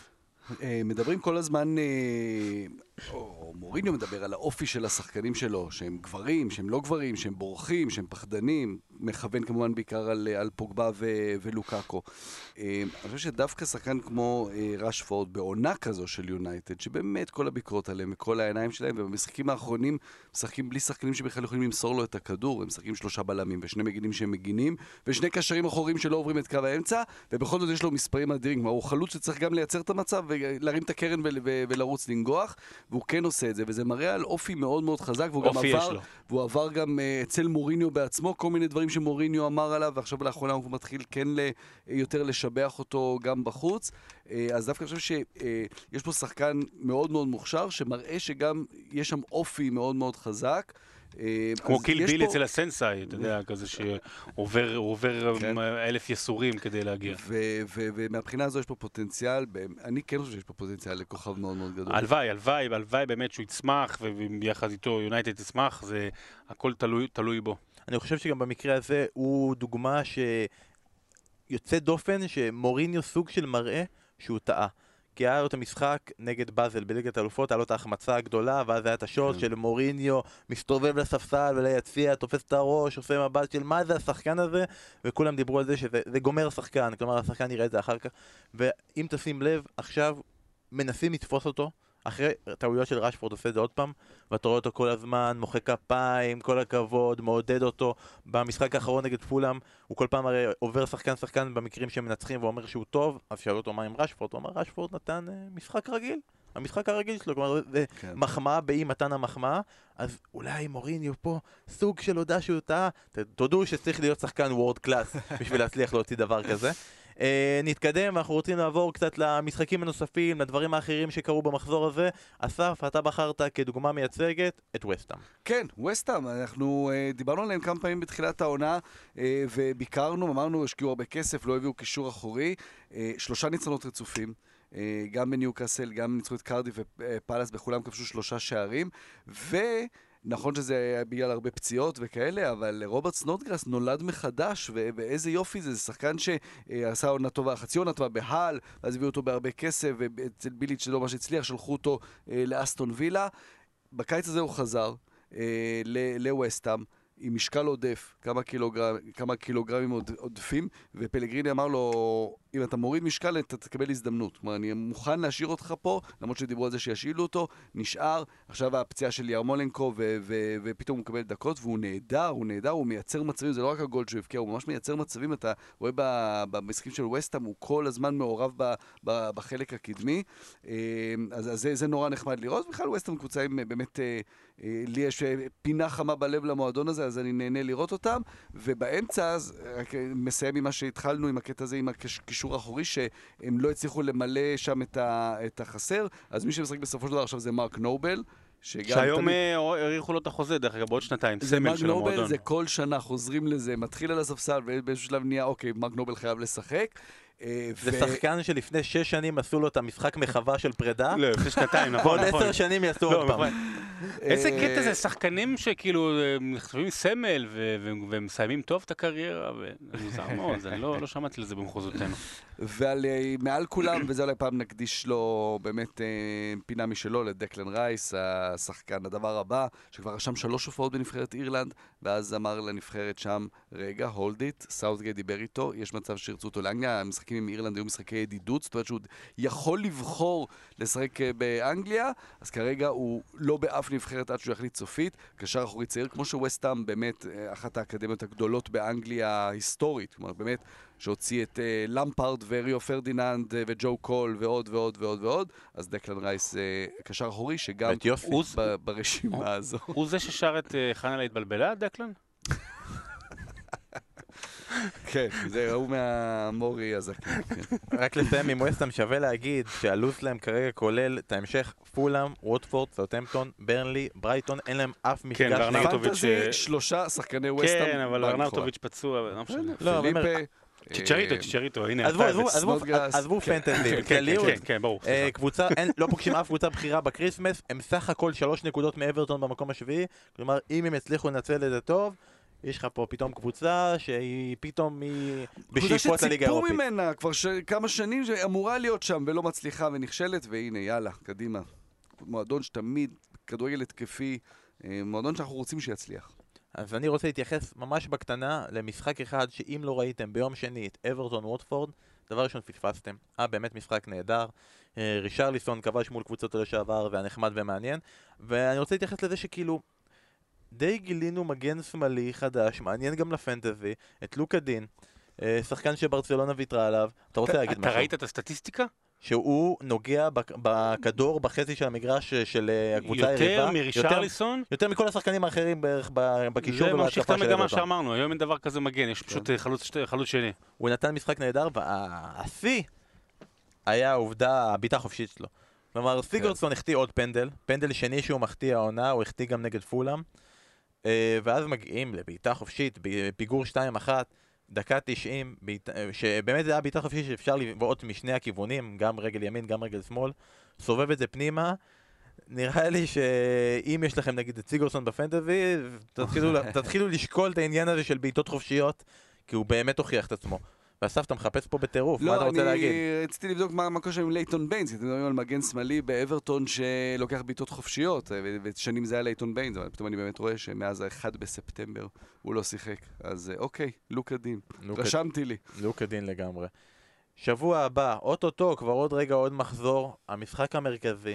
[SPEAKER 3] אה, מדברים כל הזמן, אה, או מוריניו מדבר על האופי של השחקנים שלו, שהם גברים, שהם לא גברים, שהם בורחים, שהם פחדנים, מכוון כמובן בעיקר על, על פוגבה ו- ולוקאקו. אה, אני חושב שדווקא שחקן כמו אה, רשפורד, בעונה כזו של יונייטד, שבאמת כל הביקורות עליהם וכל העיניים שלהם, ובמשחקים האחרונים משחקים בלי שחקנים שבכלל יכולים למסור לו את הכדור, הם משחקים שלושה בלמים ושני מגינים שהם מגינים, ושני קשרים אחוריים שלא עוברים את קו האמצע, ובכל זאת יש לו מספרים אדירים, הוא חלוץ שצריך גם לייצר את המצב ולהרים את הקרן ולרוץ לנגוח, והוא כן עושה את זה, וזה מראה על אופי מאוד מאוד חזק, והוא גם עבר. והוא עבר גם uh, אצל מוריניו בעצמו, כל מיני דברים שמוריניו אמר עליו, ועכשיו לאחרונה הוא מתחיל כן ל- יותר לשבח אותו גם בחוץ. Uh, אז דווקא אני חושב שיש פה שחקן מאוד מאוד מוכשר, שמראה שגם יש שם אופי מאוד מאוד חזק. אה,
[SPEAKER 2] כמו קיל ביל
[SPEAKER 3] פה-
[SPEAKER 2] אצל הסנסאי, אתה יודע, כזה שעובר
[SPEAKER 3] כן.
[SPEAKER 2] אה, אלף יסורים כדי להגיע.
[SPEAKER 3] ומהבחינה הזו יש פה פוטנציאל, אני כן חושב שיש פה פוטנציאל לכוכב מאוד מאוד גדול.
[SPEAKER 2] הלוואי, הלוואי, הלוואי באמת שהוא יצמח, וביחד איתו יונייטד תצמח, זה הכל תלוי, תלוי בו.
[SPEAKER 1] אני חושב שגם במקרה הזה הוא דוגמה שיוצא דופן שמוריניו סוג של מראה שהוא טעה. כי היה לו את המשחק נגד באזל בליגת האלופות, היה לו את ההחמצה הגדולה, ואז היה את השוט
[SPEAKER 3] כן.
[SPEAKER 1] של מוריניו מסתובב לספסל וליציע, תופס את הראש, עושה מבט של מה זה השחקן הזה, וכולם דיברו על זה שזה זה גומר שחקן, כלומר השחקן יראה את זה אחר כך. ואם תשים לב, עכשיו מנסים לתפוס אותו, אחרי טעויות של רשפורד עושה את זה עוד פעם, ואתה רואה אותו כל הזמן, מוחא כפיים, כל הכבוד, מעודד אותו. במשחק האחרון נגד פולאם, הוא כל פעם הרי עובר שחקן שחקן במקרים שמנצחים ואומר שהוא טוב, אז שאלו אותו מה עם רשפורד, הוא אמר רשפורד נתן אה, משחק רגיל, המשחק הרגיל שלו, כלומר זה
[SPEAKER 3] כן.
[SPEAKER 1] מחמאה באי מתן המחמאה, אז אולי מוריניו פה סוג של הודה שהוא טעה, תודו שצריך להיות שחקן וורד קלאס בשביל להצליח להוציא דבר כזה. Uh, נתקדם, אנחנו רוצים לעבור קצת למשחקים הנוספים, לדברים האחרים שקרו במחזור הזה. אסף, אתה בחרת כדוגמה מייצגת את וסטאם.
[SPEAKER 3] כן, ווסטהאם, אנחנו אה, דיברנו עליהם כמה פעמים בתחילת העונה אה, וביקרנו, אמרנו, השקיעו הרבה כסף, לא הביאו קישור אחורי. אה, שלושה ניצחונות רצופים. אה, גם בניוקאסל, גם ניצחו את קרדיף ופאלאס, בכולם כבשו שלושה שערים. ונכון שזה היה בגלל הרבה פציעות וכאלה, אבל רוברט סנודגרס נולד מחדש, ו- ואיזה יופי זה, זה שחקן שעשה עונה טובה, חצי עונה טובה בהל, ואז הביאו אותו בהרבה כסף, ואצל ביליץ' זה לא מה שהצליח, שלחו אותו אה, לאסטון וילה. בקיץ הזה הוא חזר אה, ל- לווסטהאם עם משקל עודף, כמה, קילוגרם, כמה קילוגרמים עוד, עודפים, ופלגריני אמר לו, אם אתה מוריד משקל אתה תקבל הזדמנות. כלומר, אני מוכן להשאיר אותך פה, למרות שדיברו על זה שישאילו אותו, נשאר, עכשיו הפציעה של ירמולנקו, ופתאום הוא מקבל דקות, והוא נהדר, הוא נהדר, הוא מייצר מצבים, זה לא רק הגול שהוא הבקיע, הוא ממש מייצר מצבים, אתה רואה ב- במשחקים של ווסטהאם, הוא כל הזמן מעורב ב- ב- בחלק הקדמי, אה, אז, אז זה, זה נורא נחמד לראות, בכלל ווסטהאם קבוצה עם אה, באמת... אה, לי יש פינה חמה בלב למועדון הזה, אז אני נהנה לראות אותם. ובאמצע, אז מסיים עם מה שהתחלנו, עם הקטע הזה, עם הקישור האחורי, שהם לא הצליחו למלא שם את, ה, את החסר. אז מי שמשחק בסופו של דבר עכשיו זה מרק נובל.
[SPEAKER 2] שהיום
[SPEAKER 3] תמיד-
[SPEAKER 2] אה, האריכו לו את החוזה, דרך אגב, בעוד שנתיים, סמל
[SPEAKER 3] מרק
[SPEAKER 2] של
[SPEAKER 3] נובל,
[SPEAKER 2] המועדון.
[SPEAKER 3] זה כל שנה חוזרים לזה, מתחיל על הספסל ובאיזשהו שלב נהיה, אוקיי, מרק נובל חייב לשחק. אה,
[SPEAKER 1] זה
[SPEAKER 3] ו-
[SPEAKER 1] שחקן שלפני שש שנים עשו לו את המשחק מחווה של פרידה,
[SPEAKER 2] לא, לפני שנתיים, נכון,
[SPEAKER 1] ועוד
[SPEAKER 2] נכון.
[SPEAKER 1] עשר שנים יעשו
[SPEAKER 2] לא,
[SPEAKER 1] עוד פעם.
[SPEAKER 2] נכון. איזה
[SPEAKER 3] אה,
[SPEAKER 2] קטע זה, שחקנים שכאילו נחשבים סמל ומסיימים טוב את הקריירה, וזה מוזר מאוד, זה- אני לא לא שמעתי לזה במחוזותינו.
[SPEAKER 3] ועל אה, מעל כולם, וזה אולי פעם נקדיש לו באמת פינה משלו, לדקלן רייס, השחקן הדבר הבא, שכבר רשם שלוש הופעות בנבחרת אירלנד, ואז אמר לנבחרת שם, רגע, hold it, סאוטגייט דיבר איתו, יש מצב שירצו אותו לאנגליה, המשחקים עם אירלנד היו משחקי ידידות, זאת אומרת שהוא יכול לבחור לשחק אה, באנגליה, אז כרגע הוא לא באף נבחרת עד שהוא יחליט סופית, קשר אחורי צעיר, כמו שווסטהאם באמת אה, אחת האקדמיות הגדולות באנגליה היסטורית, כלומר באמת שהוציא את אה, למפארד וריו פרדיננד וג'ו קול ועוד ועוד ועוד ועוד, אז דקלן רייס קשר אחורי שגם. הוא ברשימה הזו.
[SPEAKER 2] הוא זה ששר את חנהל'ה התבלבלה, דקלן?
[SPEAKER 3] כן, זה ראו מהמורי הזקן. כן.
[SPEAKER 1] רק לסיים עם ווסטהאם שווה להגיד שהלו"ז שלהם כרגע כולל את ההמשך פולאם, ווטפורד, סאוטהמפטון, ברנלי, ברייטון, אין להם אף מפגש.
[SPEAKER 2] וארנאוטוב.
[SPEAKER 1] נגד-
[SPEAKER 2] ארנאוטוביץ',
[SPEAKER 3] פנטזי,
[SPEAKER 2] אה,
[SPEAKER 3] שלושה שחקני ווסטהאם.
[SPEAKER 2] כן, אבל
[SPEAKER 3] בנבחרה.
[SPEAKER 2] ארנאוטוביץ' פצוע, לא משנה.
[SPEAKER 1] לא,
[SPEAKER 3] אה,
[SPEAKER 2] צ'צ'ריטו, הנה,
[SPEAKER 1] עזבו. עזבו
[SPEAKER 2] כן,
[SPEAKER 1] פנטזי,
[SPEAKER 2] כן, כן. כן, כן, ברור.
[SPEAKER 1] אה. קבוצה, לא פוגשים אף קבוצה בכירה בקריסמס, הם סך הכל שלוש נקודות מאברטון במקום השביעי, כלומר אם הם יצליחו לנצל את זה טוב, יש לך פה פתאום קבוצה שהיא פתאום היא בשאיפות לליגה
[SPEAKER 3] שציפו
[SPEAKER 1] האירופית.
[SPEAKER 3] ממנה כבר ש... כמה שנים שאמורה להיות שם ולא מצליחה ונכשלת, והנה, יאללה, קדימה. מועדון שתמיד, כדורגל התקפי, אה, מועדון שאנחנו רוצים שיצליח.
[SPEAKER 1] אז אני רוצה להתייחס ממש בקטנה למשחק אחד שאם לא ראיתם ביום שני את אברטון ווטפורד, דבר ראשון פספסתם. אה, באמת משחק נהדר. אה, רישרליסון כבש מול קבוצות לשעבר והיה נחמד ומעניין. ואני רוצה להתייחס לזה שכאילו, די גילינו מגן שמאלי חדש, מעניין גם לפנטזי, את לוקה דין. אה, שחקן שברצלונה ויתרה עליו, אתה רוצה להגיד
[SPEAKER 2] אתה
[SPEAKER 1] משהו?
[SPEAKER 2] ראית את הסטטיסטיקה?
[SPEAKER 1] שהוא נוגע בכ- בכדור בחצי של המגרש של אה, הקבוצה היריבה.
[SPEAKER 2] יותר מרישרליסון?
[SPEAKER 1] יותר מכל השחקנים האחרים בערך בקישור
[SPEAKER 2] זה ממשיך את
[SPEAKER 1] ובהתקפה של
[SPEAKER 2] המגמה. שאמרנו, היום אין דבר כזה מגן, יש פשוט אה, חלוץ חלוץ שני.
[SPEAKER 1] הוא נתן משחק נהדר, והשיא היה העובדה, הבעיטה החופשית שלו. כלומר, סיגרדסון החטיא עוד פנדל, פנדל שני שהוא מחטיא העונה, הוא החטיא גם נגד פולאם. אה, ואז מגיעים לבעיטה חופשית, בפיגור 2-1, דקה 90, בעיט- אה, שבאמת זה היה בעיטה חופשית שאפשר לבעוט משני הכיוונים, גם רגל ימין, גם רגל שמאל. סובב את זה פנימה. נראה לי שאם יש לכם נגיד את סיגרסון בפנטזי, תתחילו, תתחילו לשקול את העניין הזה של בעיטות חופשיות, כי הוא באמת הוכיח את עצמו. ואסף, אתה מחפש פה בטירוף, מה אתה רוצה להגיד?
[SPEAKER 3] אני רציתי לבדוק מה קורה שם עם לייטון ביינס, אתם מדברים על מגן שמאלי באברטון שלוקח בעיטות חופשיות, אה, ושנים זה היה לייטון ביינס, אבל פתאום אני באמת רואה שמאז ה-1 בספטמבר הוא לא שיחק. אז אה, אוקיי, לוקה דין.
[SPEAKER 1] לוקה-
[SPEAKER 3] רשמתי לי.
[SPEAKER 1] לוקה דין לגמרי. שבוע הבא, אוטוטו, כבר עוד רגע עוד מחזור, המשחק המרכזי,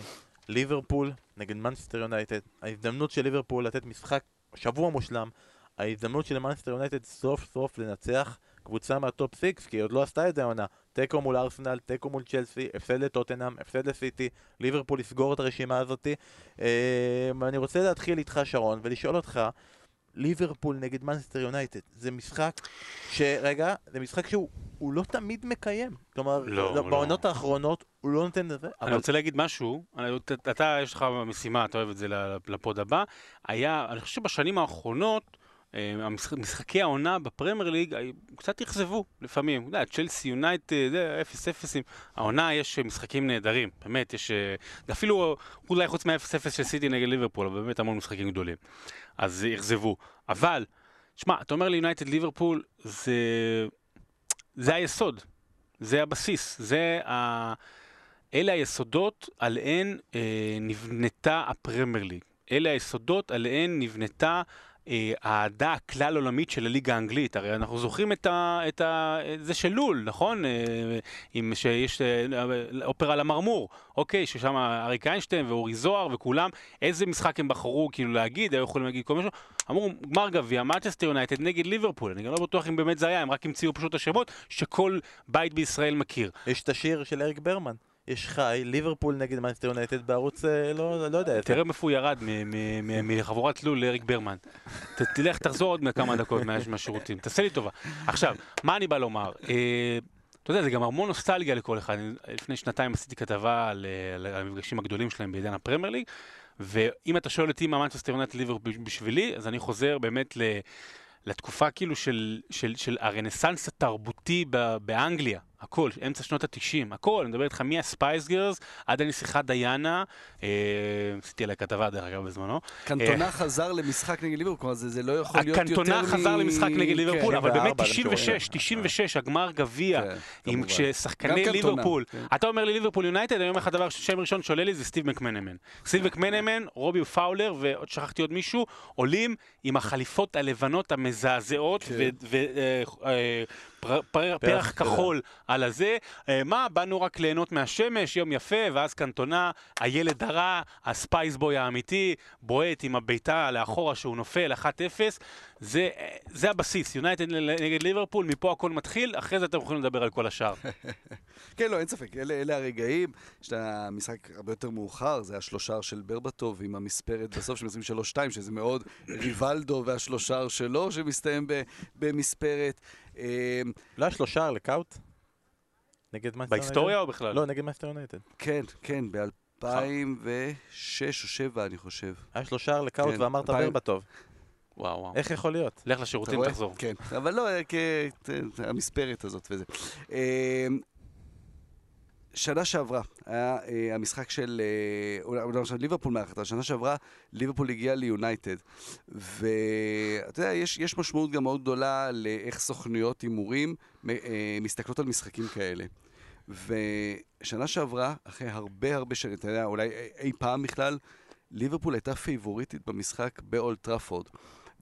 [SPEAKER 1] ליברפול נגד מנצ'סטר יונייטד. ההזדמנות של ליברפול לתת משחק, שבוע מושלם, ההזדמנות של מנצ'סטר יונייטד סוף סוף לנצח קבוצה מהטופ 6, כי היא עוד לא עשתה את זה העונה. תיקו מול ארסנל, תיקו מול צ'לסי, הפסד לטוטנאם, הפסד לסיטי, ליברפול לסגור את הרשימה הזאתי. אה, אני רוצה להתחיל איתך שרון ולשאול אותך, ליברפול נגד מנצ'סטר יונייטד, זה משחק ש... רגע, זה משחק שהוא הוא לא תמיד מקיים. כלומר,
[SPEAKER 2] לא, לא.
[SPEAKER 1] בעונות האחרונות הוא לא נותן לזה,
[SPEAKER 2] אני
[SPEAKER 1] אבל
[SPEAKER 2] רוצה להגיד משהו, אני- אתה- אתה, יש לך משימה, אתה אוהב את זה לפוד הבא. היה, אני חושב שבשנים האחרונות, משחקי העונה בפרמייר ליג אה, קצת אכזבו לפעמים. אתה יודע, צ'לסי, יונייטד, זה, אפס אפסים. העונה יש אה, משחקים נהדרים, באמת, יש... אה, אפילו אולי חוץ מה-0-0 של סיטי נגד ליברפול, אבל באמת המון משחקים גדולים. אז אה, אכזבו. אבל, שמע, אתה אומר לי יונייטד ליברפול, זה... זה היסוד, זה הבסיס, זה ה... אלה היסודות עליהן אה, נבנתה הפרמייר ליג. אלה היסודות עליהן נבנתה אה, האהדה הכלל עולמית של הליגה האנגלית. הרי אנחנו זוכרים את, ה, את ה, זה של לול, נכון? אה, עם שיש אה, אופרה למרמור, אוקיי, ששם אריק איינשטיין ואורי זוהר וכולם, איזה משחק הם בחרו כאילו להגיד, היו יכולים להגיד כל משהו. אמרו, גמר גביע, מנצ'סטר יונייטד נגד ליברפול. אני גם לא בטוח אם באמת זה היה, הם רק המציאו פשוט את השמות שכל בית בישראל מכיר.
[SPEAKER 1] יש את השיר של אריק ברמן. יש חי, ליברפול נגד מנצ'סטר יונייטד בערוץ, אה, לא לא יודע.
[SPEAKER 2] תראה מאיפה הוא ירד מחבורת לול לאריק ברמן. תלך, תחזור עוד כמה דקות מה- מהשירותים, תעשה לי טובה. עכשיו, מה אני בא לומר? אה, אתה יודע, זה גם המון נוסטלגיה לכל אחד. לפני שנתיים עשיתי כתבה על אה, על המפגשים הגדולים שלהם בעידן הפרמייר ליג, ואם אתה שואל אותי מה מנצ'סטר יונייטד ליברפול בשבילי, אז אני חוזר באמת ל... לתקופה כאילו של, של, של הרנסאנס התרבותי באנגליה. הכל, אמצע שנות התשעים, הכל, אני מדבר איתך מהספייס גירלס עד הנסיכה דיאנה, אה, עשיתי עליה כתבה דרך אגב בזמנו.
[SPEAKER 3] קנטונה חזר למשחק נגד ליברפול, זה זה לא יכול להיות יותר מ...
[SPEAKER 2] הקנטונה חזר למשחק נגד ליברפול,
[SPEAKER 3] כן,
[SPEAKER 2] אבל באמת
[SPEAKER 1] 94,
[SPEAKER 2] 96, 96, הגמר גביע,
[SPEAKER 3] כן,
[SPEAKER 2] עם
[SPEAKER 3] קנטונה,
[SPEAKER 2] ליברפול,
[SPEAKER 3] כן.
[SPEAKER 2] אתה אומר לי ליברפול יונייטד, אני אומר לך דבר, שם ראשון שעולה לי זה סטיב מקמנמן. סטיב מקמנמן, רובי פאולר, ועוד שכחתי עוד מישהו, עולים עם החליפות הלבנות המזעזעות,
[SPEAKER 3] כן.
[SPEAKER 2] ופרח
[SPEAKER 1] פרח כחול.
[SPEAKER 2] על הזה. אה, מה, באנו רק ליהנות מהשמש, יום יפה, ואז קנטונה, הילד הרע, הספייסבוי האמיתי, בועט עם הבעיטה לאחורה שהוא נופל, 1-0. זה, זה הבסיס, יונייטד נגד ליברפול, מפה הכל מתחיל, אחרי זה אתם יכולים לדבר על כל השאר.
[SPEAKER 3] כן, לא, אין ספק, אלה, אלה הרגעים. יש את המשחק הרבה יותר מאוחר, זה השלושר של ברבטוב עם המספרת בסוף של 23-2, שזה מאוד ריבלדו והשלושר שלו שמסתיים במספרת. אה,
[SPEAKER 1] לא היה שלושה לקאוט? נגד מנצ'סטר
[SPEAKER 2] בהיסטוריה או בכלל?
[SPEAKER 1] לא, נגד מנצ'סטר יונייטד.
[SPEAKER 3] כן, כן, ב-2006 או 2007 אני חושב.
[SPEAKER 1] היה שלושה לקאוט
[SPEAKER 3] כן,
[SPEAKER 1] ואמרת ברבטוב.
[SPEAKER 2] וואו וואו.
[SPEAKER 1] איך יכול להיות?
[SPEAKER 2] לך לשירותים? תחזור.
[SPEAKER 3] כן, אבל לא, אה, המספרת הזאת וזה. שנה שעברה, היה אה, המשחק של, אה, אולי עכשיו ליברפול מארחת, שנה שעברה ליברפול הגיעה ליונייטד. ואתה יודע, יש, יש משמעות גם מאוד גדולה לאיך סוכנויות הימורים אה, מסתכלות על משחקים כאלה. ושנה שעברה, אחרי הרבה הרבה שנים, אתה יודע, אולי אי, אי פעם בכלל, ליברפול הייתה פייבוריטית במשחק באולד טראפורד.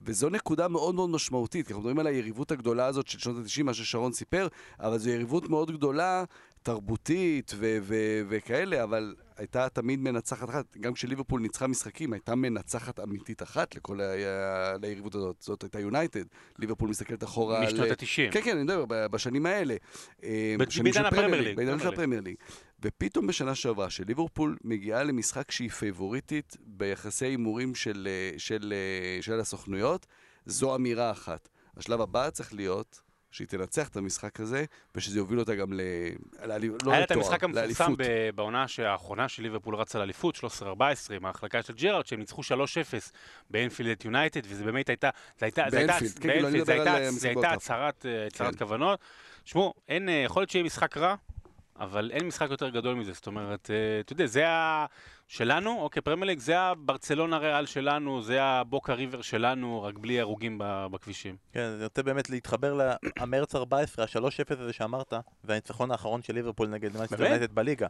[SPEAKER 3] וזו נקודה מאוד מאוד משמעותית, כי אנחנו מדברים על היריבות הגדולה הזאת של שנות ה-90, מה ששרון סיפר, אבל זו יריבות מאוד גדולה, תרבותית ו- ו- וכאלה, אבל הייתה תמיד מנצחת אחת. גם כשליברפול ניצחה משחקים, הייתה מנצחת אמיתית אחת לכל ה- ליריבות הזאת. זאת הייתה יונייטד. ליברפול מסתכלת אחורה על...
[SPEAKER 2] משנות ה-90.
[SPEAKER 3] כן, כן, אני מדבר, בשנים האלה. אה,
[SPEAKER 2] בעידן
[SPEAKER 3] של
[SPEAKER 2] הפרמייר
[SPEAKER 3] פרמייר
[SPEAKER 2] ליג,
[SPEAKER 3] בעידן של. הפרמייר ליג. ופתאום בשנה שעברה, שליברפול מגיעה למשחק שהיא פייבוריטית ביחסי הימורים של, אה, של, אה, של הסוכנויות, זו אמירה אחת. השלב הבא צריך להיות שהיא תנצח את המשחק הזה, ושזה יוביל אותה גם ל... לאליפות, לא
[SPEAKER 2] היה את
[SPEAKER 3] לתואר,
[SPEAKER 2] המשחק המפורסם
[SPEAKER 3] לאליפות.
[SPEAKER 2] בעונה האחרונה של ליברפול רצה לאליפות, 13-14, עם ההחלקה של ג'רארד, שהם ניצחו 3-0 באנפילד את יונייטד, וזה באמת הייתה,
[SPEAKER 3] באנפילד, כן,
[SPEAKER 2] זה הייתה-. הצהרת אה,
[SPEAKER 3] כן.
[SPEAKER 2] כוונות. שמעו, אה, יכול להיות שיהיה משחק רע, אבל אין משחק יותר גדול מזה, זאת אומרת, אה, אתה יודע, זה ה... שלנו, אוקיי, פרמייר ליג, זה הברצלונה ריאל שלנו, זה הבוקה ריבר שלנו, רק בלי הרוגים בכבישים.
[SPEAKER 1] כן, אני רוצה באמת להתחבר למרץ 14, ה-3-0 הזה שאמרת, והניצחון האחרון של ליברפול נגד? יונייטד בליגה.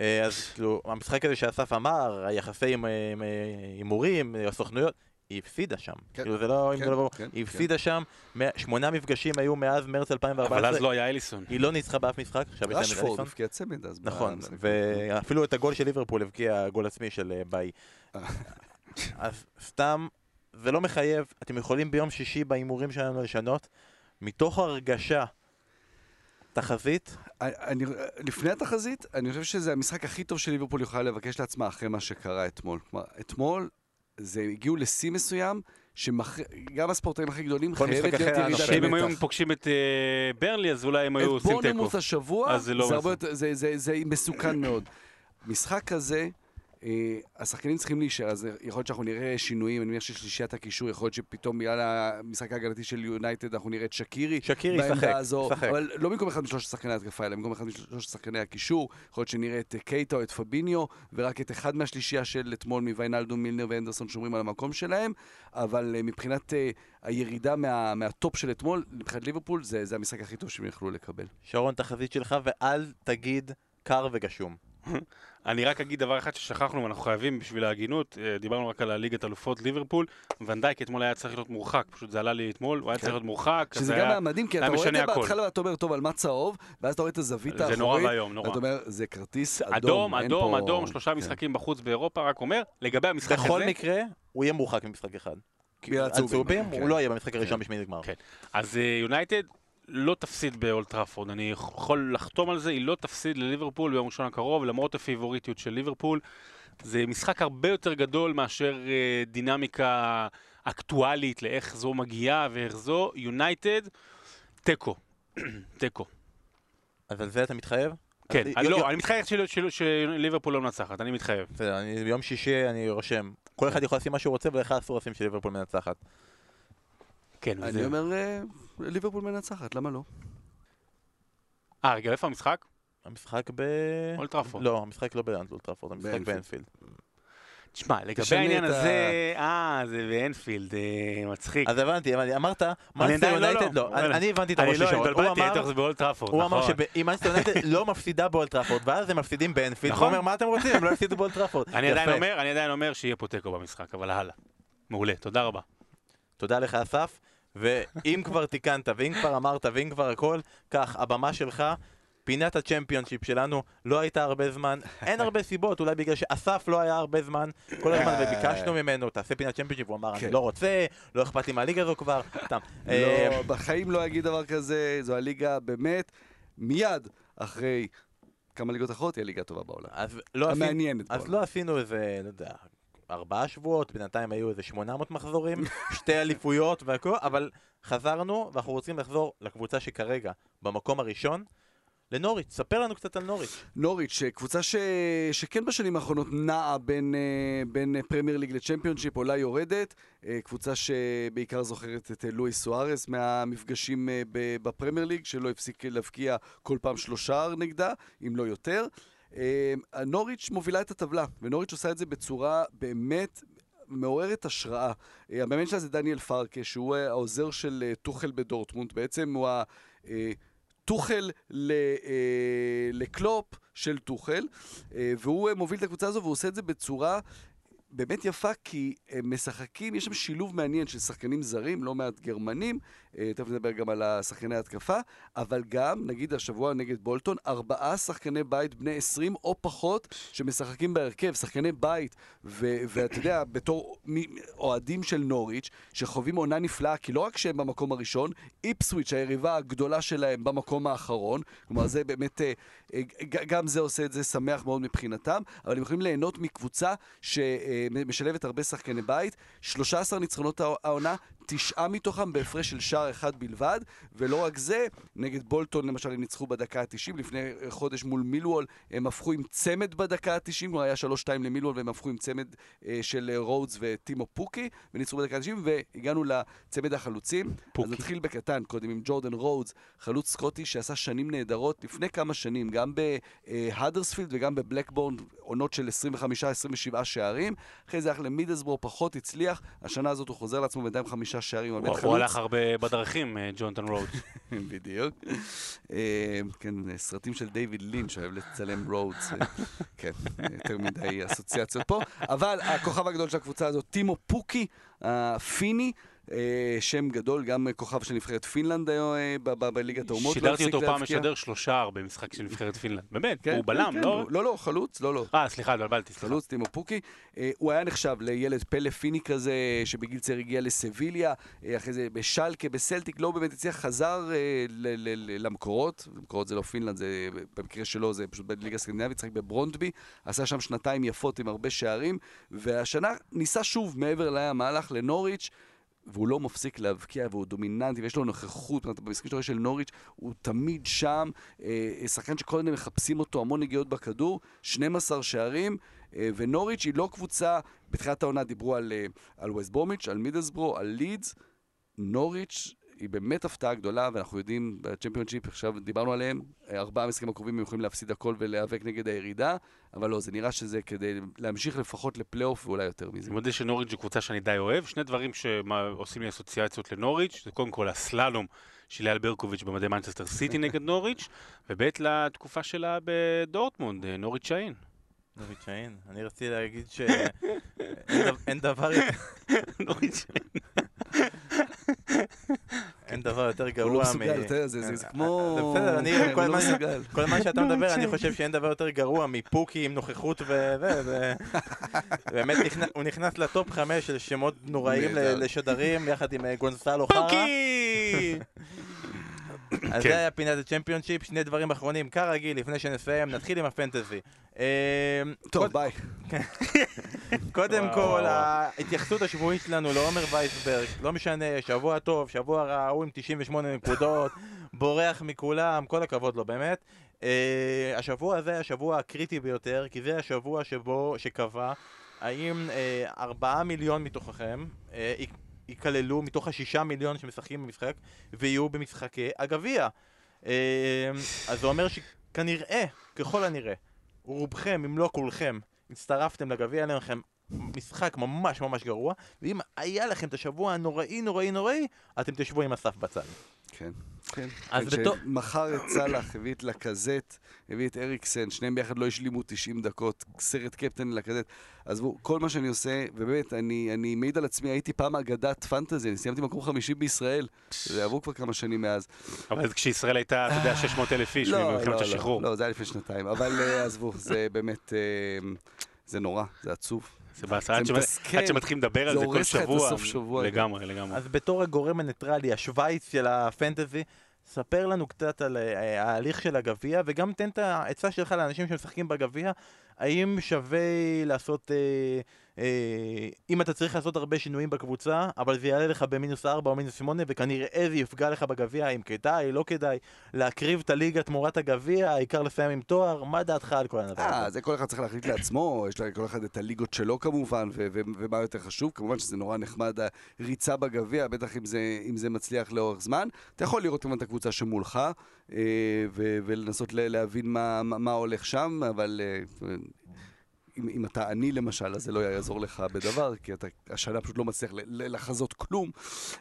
[SPEAKER 1] אה, אז כאילו, המשחק הזה שאסף אמר, היחסי עם, אה, אה, הימורים, הסוכנויות, היא הפסידה שם.
[SPEAKER 3] כן.
[SPEAKER 1] כאילו זה לא, אם
[SPEAKER 3] כן,
[SPEAKER 1] זה לא ברור,
[SPEAKER 3] כן,
[SPEAKER 1] היא
[SPEAKER 3] כן.
[SPEAKER 1] הפסידה שם, מאה- שמונה מפגשים היו מאז מרץ 2014.
[SPEAKER 2] אבל אז לא היה אליסון.
[SPEAKER 1] היא לא ניצחה באף משחק, עכשיו יש להם את
[SPEAKER 3] רשפורד
[SPEAKER 1] אליסון.
[SPEAKER 3] הבקיע צמד אז.
[SPEAKER 1] נכון. ואפילו את הגול של ליברפול הבקיע גול עצמי של אה, ביי. אז סתם, זה לא מחייב, אתם יכולים ביום שישי בהימורים שלנו לשנות, מתוך הרגשה, תחזית,
[SPEAKER 3] אני, לפני התחזית, אני חושב שזה המשחק הכי טוב שליברפול יכולה לבקש לעצמה אחרי מה שקרה אתמול. כלומר, אתמול זה הגיעו לשיא מסוים, שגם הספורטאים הכי גדולים חייבת להיות ירידת
[SPEAKER 1] נופל.
[SPEAKER 2] שאם הם היו. פוגשים את אה, ברנלי, אז אולי הם היו
[SPEAKER 3] את
[SPEAKER 2] עושים תיקו.
[SPEAKER 3] בורנמוס השבוע,
[SPEAKER 2] אז זה לא
[SPEAKER 3] זה,
[SPEAKER 2] מסע.
[SPEAKER 3] הרבה יותר, זה, זה, זה מסוכן מאוד. משחק כזה, השחקנים צריכים להישאר, אז יכול להיות שאנחנו נראה שינויים, אני מניח ששלישיית הקישור, יכול להיות שפתאום בגלל המשחק ההגנתי של יונייטד אנחנו נראה את שקירי.
[SPEAKER 1] שקירי ישחק, ישחק.
[SPEAKER 3] אבל לא במקום אחד משלושת שחקני ההתקפה, אלא במקום אחד משלושת שחקני הקישור. יכול להיות שנראה את אה, קייטה או את פביניו, ורק את אחד מהשלישייה של אתמול מוויינלדו, מילנר ואנדרסון שומרים על המקום שלהם, אבל אה, מבחינת אה, הירידה מה, מהטופ של אתמול, מבחינת ליברפול, זה, זה המשחק הכי טוב שהם יכלו לקבל.
[SPEAKER 1] שרון תחזית שלך, ואל תגיד קר וגשום.
[SPEAKER 2] אני רק אגיד דבר אחד ששכחנו ואנחנו חייבים בשביל ההגינות, אה, דיברנו רק על הליגת אלופות ליברפול, ונדייק אתמול היה צריך להיות מורחק, פשוט זה עלה לי אתמול, הוא היה צריך להיות מורחק, אז
[SPEAKER 3] שזה
[SPEAKER 2] זה
[SPEAKER 3] גם
[SPEAKER 2] היה-
[SPEAKER 3] מדהים, כי אתה רואה את זה. בהתחלה ואתה אומר, טוב, על מה צהוב? ואז אתה רואה את הזווית
[SPEAKER 2] זה נורא
[SPEAKER 3] האחורית,
[SPEAKER 2] ואיום, נורא.
[SPEAKER 3] ואתה אומר, זה כרטיס אדום.
[SPEAKER 2] אדום, אדום, שלושה
[SPEAKER 3] כן.
[SPEAKER 2] משחקים בחוץ באירופה, רק אומר, לגבי המשחק הזה,
[SPEAKER 1] בכל מקרה, הוא יהיה מורחק ממשחק אחד.
[SPEAKER 3] בגלל הצהובים. כן.
[SPEAKER 1] הוא לא יהיה במשחק הראשון
[SPEAKER 3] כן.
[SPEAKER 1] בשמינית גמר.
[SPEAKER 2] כן. אז אה, יונייטד לא תפסיד באולטראפורד, אני יכול לחתום על זה, היא לא תפסיד לליברפול ביום ראשון הקרוב, למרות הפיבוריטיות של ליברפול. זה משחק הרבה יותר גדול מאשר אה, דינמיקה אקטואלית לאיך זו מגיעה ואיך זו. יונייטד, תיקו. תיקו.
[SPEAKER 1] אז על זה אתה מתחייב?
[SPEAKER 2] כן, אני לא, אני מתחייב של- של- שליברפול לא מנצחת, אני מתחייב.
[SPEAKER 1] בסדר, ביום שישי אני רושם. כל אחד יכול לשים מה שהוא רוצה, ולך אסור לשים שליברפול מנצחת.
[SPEAKER 2] כן,
[SPEAKER 3] אני
[SPEAKER 2] וזה...
[SPEAKER 3] אומר, אה, ליברפול מנצחת, למה לא?
[SPEAKER 2] אה, רגע, איפה המשחק?
[SPEAKER 1] המשחק ב...
[SPEAKER 2] אולטראפורד.
[SPEAKER 1] לא, המשחק לא באולטראפורד, המשחק
[SPEAKER 3] באנפילד.
[SPEAKER 2] תשמע, לגבי העניין הזה, אה, זה באנפילד, אה, מצחיק.
[SPEAKER 1] אז הבנתי, הבנתי. אמרת,
[SPEAKER 2] מנצ'סטר לא,
[SPEAKER 1] יונייטד
[SPEAKER 2] לא.
[SPEAKER 1] לא. אני- אני הבנתי את הראש
[SPEAKER 2] אני לא,
[SPEAKER 1] של שרון. הוא
[SPEAKER 2] התבלבלתי, הייתי חושב באולטראפורד,
[SPEAKER 1] הוא אמר
[SPEAKER 2] נכון.
[SPEAKER 1] שאם מנצ'סטר יונייטד לא מפסידה באולטראפורד, ואז הם מפסידים באנפילד, הוא
[SPEAKER 2] נכון.
[SPEAKER 1] אומר, מה אתם רוצים? הם לא הפסידו באולטראפורד.
[SPEAKER 2] אני עדיין
[SPEAKER 1] יפה.
[SPEAKER 2] אומר, אני עדיין אומר שיהיה פה תיקו במשחק, אבל הלאה. מעולה, תודה רבה.
[SPEAKER 1] תודה לך, אסף. ואם כבר תיקנת, ואם כבר אמרת, ואם כבר הכל, קח, הבמה שלך. פינת הצ'מפיונשיפ שלנו לא הייתה הרבה זמן, אין הרבה סיבות, אולי בגלל שאסף לא היה הרבה זמן, כל הזמן וביקשנו ממנו, תעשה פינת צ'מפיונשיפ, הוא אמר,
[SPEAKER 3] כן.
[SPEAKER 1] אני לא רוצה, לא אכפת לי מהליגה הזו כבר, סתם. אה,
[SPEAKER 3] לא, בחיים לא אגיד דבר כזה, זו הליגה באמת, מיד אחרי כמה ליגות אחרות, היא הליגה הטובה בעולם.
[SPEAKER 1] לא
[SPEAKER 3] המעניינת
[SPEAKER 1] אז
[SPEAKER 3] בעולם.
[SPEAKER 1] לא עשינו איזה, לא יודע, ארבעה שבועות, בינתיים היו איזה 800 מחזורים, שתי אליפויות והכל, אבל חזרנו, ואנחנו רוצים לחזור לקבוצה שכרגע במקום הראשון, לנוריץ'. ספר לנו קצת על נוריץ'.
[SPEAKER 3] נוריץ', קבוצה ש... שכן בשנים האחרונות נעה בין, אה, בין אה, פרמייר ליג לצ'מפיונשיפ, עולה יורדת. אה, קבוצה שבעיקר זוכרת את אה, לואיס סוארס מהמפגשים אה, בפרמייר ליג, שלא הפסיק להבקיע כל פעם שלושה נגדה, אם לא יותר. אה, נוריץ' מובילה את הטבלה, ונוריץ' עושה את זה בצורה באמת מעוררת השראה. אה, המאמן שלה זה דניאל פרקה, שהוא העוזר של אה, טוחל בדורטמונד. בעצם הוא ה... אה, טוחל לקלופ של טוחל, והוא מוביל את הקבוצה הזו והוא עושה את זה בצורה באמת יפה, כי הם משחקים, יש שם שילוב מעניין של שחקנים זרים, לא מעט גרמנים, אה, תכף נדבר גם על השחקני ההתקפה, אבל גם, נגיד השבוע נגד בולטון, ארבעה שחקני בית בני 20 או פחות שמשחקים בהרכב, שחקני בית, ואתה יודע, בתור אוהדים של נוריץ', שחווים עונה נפלאה, כי לא רק שהם במקום הראשון, איפסוויץ', היריבה הגדולה שלהם, במקום האחרון, כלומר זה באמת, אה, אה, גם זה עושה את זה שמח מאוד מבחינתם, אבל הם יכולים ליהנות מקבוצה שמשלבת הרבה שחקני בית, 13 ניצחונות הע- העונה, תשעה מתוכם בהפרש של שער אחד בלבד, ולא רק זה, נגד בולטון למשל הם ניצחו בדקה ה-90, לפני אה, חודש מול מילוול הם הפכו עם צמד בדקה ה-90, הוא היה 3-2 למילוול והם הפכו עם צמד אה, של אה, רודס וטימו פוקי, וניצחו בדקה ה-90, והגענו לצמד החלוצים.
[SPEAKER 2] פוקי.
[SPEAKER 3] אז נתחיל בקטן, קודם עם ג'ורדן רודס, חלוץ סקוטי שעשה שנים נהדרות לפני כמה שנים, גם בהדרספילד וגם בבלקבורן, עונות של 25-27 שערים. אחרי זה הלך למידלסבורו, פחות הצליח. השנה הזאת הוא חוזר לעצמו בינתיים חמישה שערים. הוא
[SPEAKER 2] הוא
[SPEAKER 3] באמת
[SPEAKER 2] הוא
[SPEAKER 3] חלוץ.
[SPEAKER 2] הלך הרבה בדרכים, אה, ג'ורדן רודס.
[SPEAKER 3] בדיוק. אה, כן, סרטים של דיוויד לינץ', אוהב לצלם רודס. אה, כן, יותר מדי אסוציאציות פה. אבל הכוכב הגדול של הקבוצה הזאת, טימו פוקי, הפיני. אה, שם גדול, גם כוכב של נבחרת פינלנד אה, בליגת האומות. לא
[SPEAKER 2] שידרתי אותו פעם. משדר שלושה במשחק של נבחרת פינלנד. באמת,
[SPEAKER 3] כן,
[SPEAKER 2] הוא בלם,
[SPEAKER 3] כן,
[SPEAKER 2] לא?
[SPEAKER 3] לא, לא, חלוץ, לא, לא.
[SPEAKER 2] אה, סליחה, התבלבלתי.
[SPEAKER 3] חלוץ טימו פוקי. אה, הוא היה נחשב לילד פלא פיני כזה, שבגיל צעיר הגיע לסביליה, אה, אחרי זה בשלקה, בסלטיק, לא באמת הצליח, חזר אה, למקורות, למקורות זה לא פינלנד, זה במקרה שלו זה פשוט בליגה הסקנדינבית, שיחק בברונדבי, עשה שם שנתיים יפות עם הרבה שערים, והשנה ניסה שוב מעבר לים, הלך לנוריץ'. והוא לא מפסיק להבקיע, והוא דומיננטי, ויש לו נוכחות, במשחק שלו של נוריץ', הוא תמיד שם, אה, שחקן שכל הזמן מחפשים אותו, המון נגיעות בכדור, 12 שערים, אה, ונוריץ' היא לא קבוצה, בתחילת העונה דיברו על, אה, על ווסט ברומיץ', על מידלסברו, על לידס, נוריץ' היא באמת הפתעה גדולה, ואנחנו יודעים, בצ'מפיונשיפ, עכשיו דיברנו עליהם, ארבעה המשחקים הקרובים הם יכולים להפסיד הכל ולהיאבק נגד הירידה, אבל לא, זה נראה שזה כדי להמשיך לפחות לפלייאוף ואולי יותר מזה.
[SPEAKER 2] אני מודה שנוריץ' זו קבוצה שאני די אוהב. שני דברים שעושים לי אסוציאציות לנוריץ', זה קודם כל הסללום של אייל ברקוביץ' במדי מנצ'סטר סיטי נגד נוריץ', וב' לתקופה שלה בדורטמונד, נוריץ' שיין.
[SPEAKER 1] נורית שיין, אני רציתי להגיד שאין אין דבר
[SPEAKER 2] נוריץ' שיין.
[SPEAKER 1] אין דבר יותר
[SPEAKER 3] הוא לא
[SPEAKER 1] גרוע מ...
[SPEAKER 3] מסוגל, אתה יודע, זה- זה זה כמו...
[SPEAKER 1] זה בסדר, אני
[SPEAKER 3] הוא
[SPEAKER 1] כל
[SPEAKER 3] לא
[SPEAKER 1] הזמן-
[SPEAKER 3] מסוגל.
[SPEAKER 1] הזמן שאתה מדבר, אני חושב שאין דבר יותר גרוע מפוקי עם נוכחות זה... באמת, הוא נכנס לטופ חמש של שמות נוראים לשדרים, יחד עם אה, גונסלו חרא.
[SPEAKER 2] פוקי!
[SPEAKER 1] אז
[SPEAKER 2] כן.
[SPEAKER 1] זה היה פינת הצ'מפיונשיפ, שני דברים אחרונים, כרגיל, לפני שנסיים, נתחיל עם הפנטזי. אה,
[SPEAKER 3] טוב, ביי.
[SPEAKER 1] קודם
[SPEAKER 2] וואו,
[SPEAKER 1] כל. ההתייחסות השבועית שלנו לעומר וייסברג, לא משנה, שבוע טוב, שבוע רע, הוא עם 98 נקודות, בורח מכולם, כל הכבוד לו באמת. אה, השבוע הזה השבוע הקריטי ביותר, כי זה השבוע שבו, שקבע, האם אה, 4 מיליון מתוככם אה, ייכללו מתוך השישה מיליון שמשחקים במשחק, ויהיו במשחקי הגביע. אה, אז זה אומר שכנראה, ככל הנראה, רובכם, אם לא כולכם, הצטרפתם לגביע, היה לכם משחק ממש ממש גרוע, ואם היה לכם את השבוע הנוראי נוראי נוראי, אתם תשבו עם אסף בצד.
[SPEAKER 3] כן, כן.
[SPEAKER 1] אז
[SPEAKER 3] כן,
[SPEAKER 1] בתור-
[SPEAKER 3] שמכר את סאלח, הביא את לקזט, הביא את אריקסן, שניהם ביחד לא השלימו 90 דקות, סרט קפטן לקזט. עזבו, כל מה שאני עושה, ובאמת, אני, אני מעיד על עצמי, הייתי פעם אגדת פנטזי, אני סיימתי מקום חמישי בישראל. זה עברו כבר כמה שנים מאז.
[SPEAKER 2] אבל כשישראל הייתה, אתה יודע, 600 אלף איש במלחמת השחרור.
[SPEAKER 3] לא, לא, זה היה לפני שנתיים. אבל אה, עזבו, זה באמת, אה, זה נורא, זה עצוב.
[SPEAKER 2] זה באסה, עד שמתחילים לדבר על
[SPEAKER 3] זה
[SPEAKER 2] כל שבוע. לגמרי, לגמרי.
[SPEAKER 1] אז בתור הגורם הניטרלי, השווייץ של הפנטזי, ספר לנו קצת על אה, ההליך של הגביע, וגם תן את העצה שלך לאנשים שמשחקים בגביע, האם שווה לעשות, אה, אה, אם אתה צריך לעשות הרבה שינויים בקבוצה, אבל זה יעלה לך במינוס 4 או מינוס 8, וכנראה זה יפגע לך בגביע, אם כדאי, לא כדאי, להקריב את הליגה תמורת הגביע, העיקר לסיים עם תואר, מה דעתך על כל הדבר
[SPEAKER 3] אה,
[SPEAKER 1] הזה?
[SPEAKER 3] זה כל אחד צריך להחליט לעצמו, יש לכל אחד את הליגות שלו כמובן, ו- ו- ומה יותר חשוב, כמובן שזה נורא נחמד הריצה בגביע, בטח אם זה, אם זה מצליח לאורך זמן. אתה יכול לראות כמובן את הקבוצה שמולך, אה, ו- ולנסות להבין מה, מה, מה הולך שם, אבל אה, אם, אם אתה עני למשל, אז זה לא יעזור לך בדבר, כי אתה השנה פשוט לא מצליח לחזות כלום.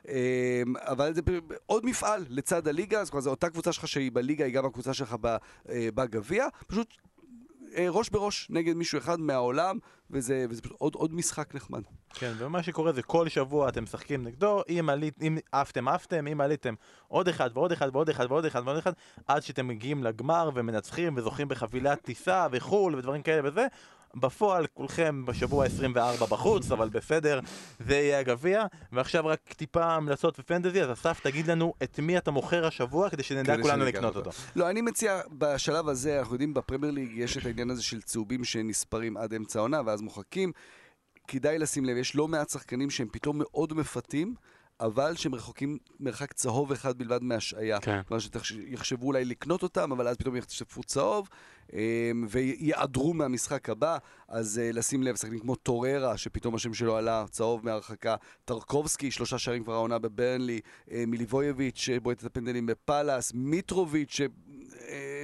[SPEAKER 3] אה, אבל זה עוד מפעל לצד הליגה, אז כלומר, זו אותה קבוצה שלך שהיא בליגה, היא גם הקבוצה שלך אה, בגביע, פשוט ראש בראש נגד מישהו אחד מהעולם, וזה, וזה פשוט עוד, עוד משחק נחמד.
[SPEAKER 1] כן, ומה שקורה זה כל שבוע אתם משחקים נגדו, אם, עלית, אם עפתם עפתם, אם עליתם עוד אחד ועוד אחד ועוד אחד ועוד אחד ועוד אחד, עד שאתם מגיעים לגמר ומנצחים וזוכים בחבילת טיסה וחו"ל ודברים כאלה וזה. בפועל כולכם בשבוע 24 בחוץ, אבל בסדר, זה יהיה הגביע. ועכשיו רק טיפה המלצות ופנטזי, אז אסף תגיד לנו את מי אתה מוכר השבוע כדי שנדע
[SPEAKER 3] כדי
[SPEAKER 1] כולנו לקנות
[SPEAKER 3] אותו.
[SPEAKER 1] אותו.
[SPEAKER 3] לא, אני מציע, בשלב הזה, אנחנו יודעים, בפרמייר ליג יש את העניין הזה של צהובים שנספרים עד אמצע העונה, ואז מוחקים. כדאי לשים לב, יש לא מעט שחקנים שהם פתאום מאוד מפתים, אבל שהם רחוקים מרחק צהוב אחד בלבד מהשעיה.
[SPEAKER 2] כן.
[SPEAKER 3] כלומר שיחשבו אולי לקנות אותם, אבל אז פתאום יחשפו צהוב, ויעדרו מהמשחק הבא. אז אה, לשים לב, שחקנים כמו טוררה, שפתאום השם שלו עלה, צהוב מהרחקה, טרקובסקי, שלושה שערים כבר העונה בברנלי, אה, מיליבויביץ', שבועט את הפנדלים בפאלאס, מיטרוביץ',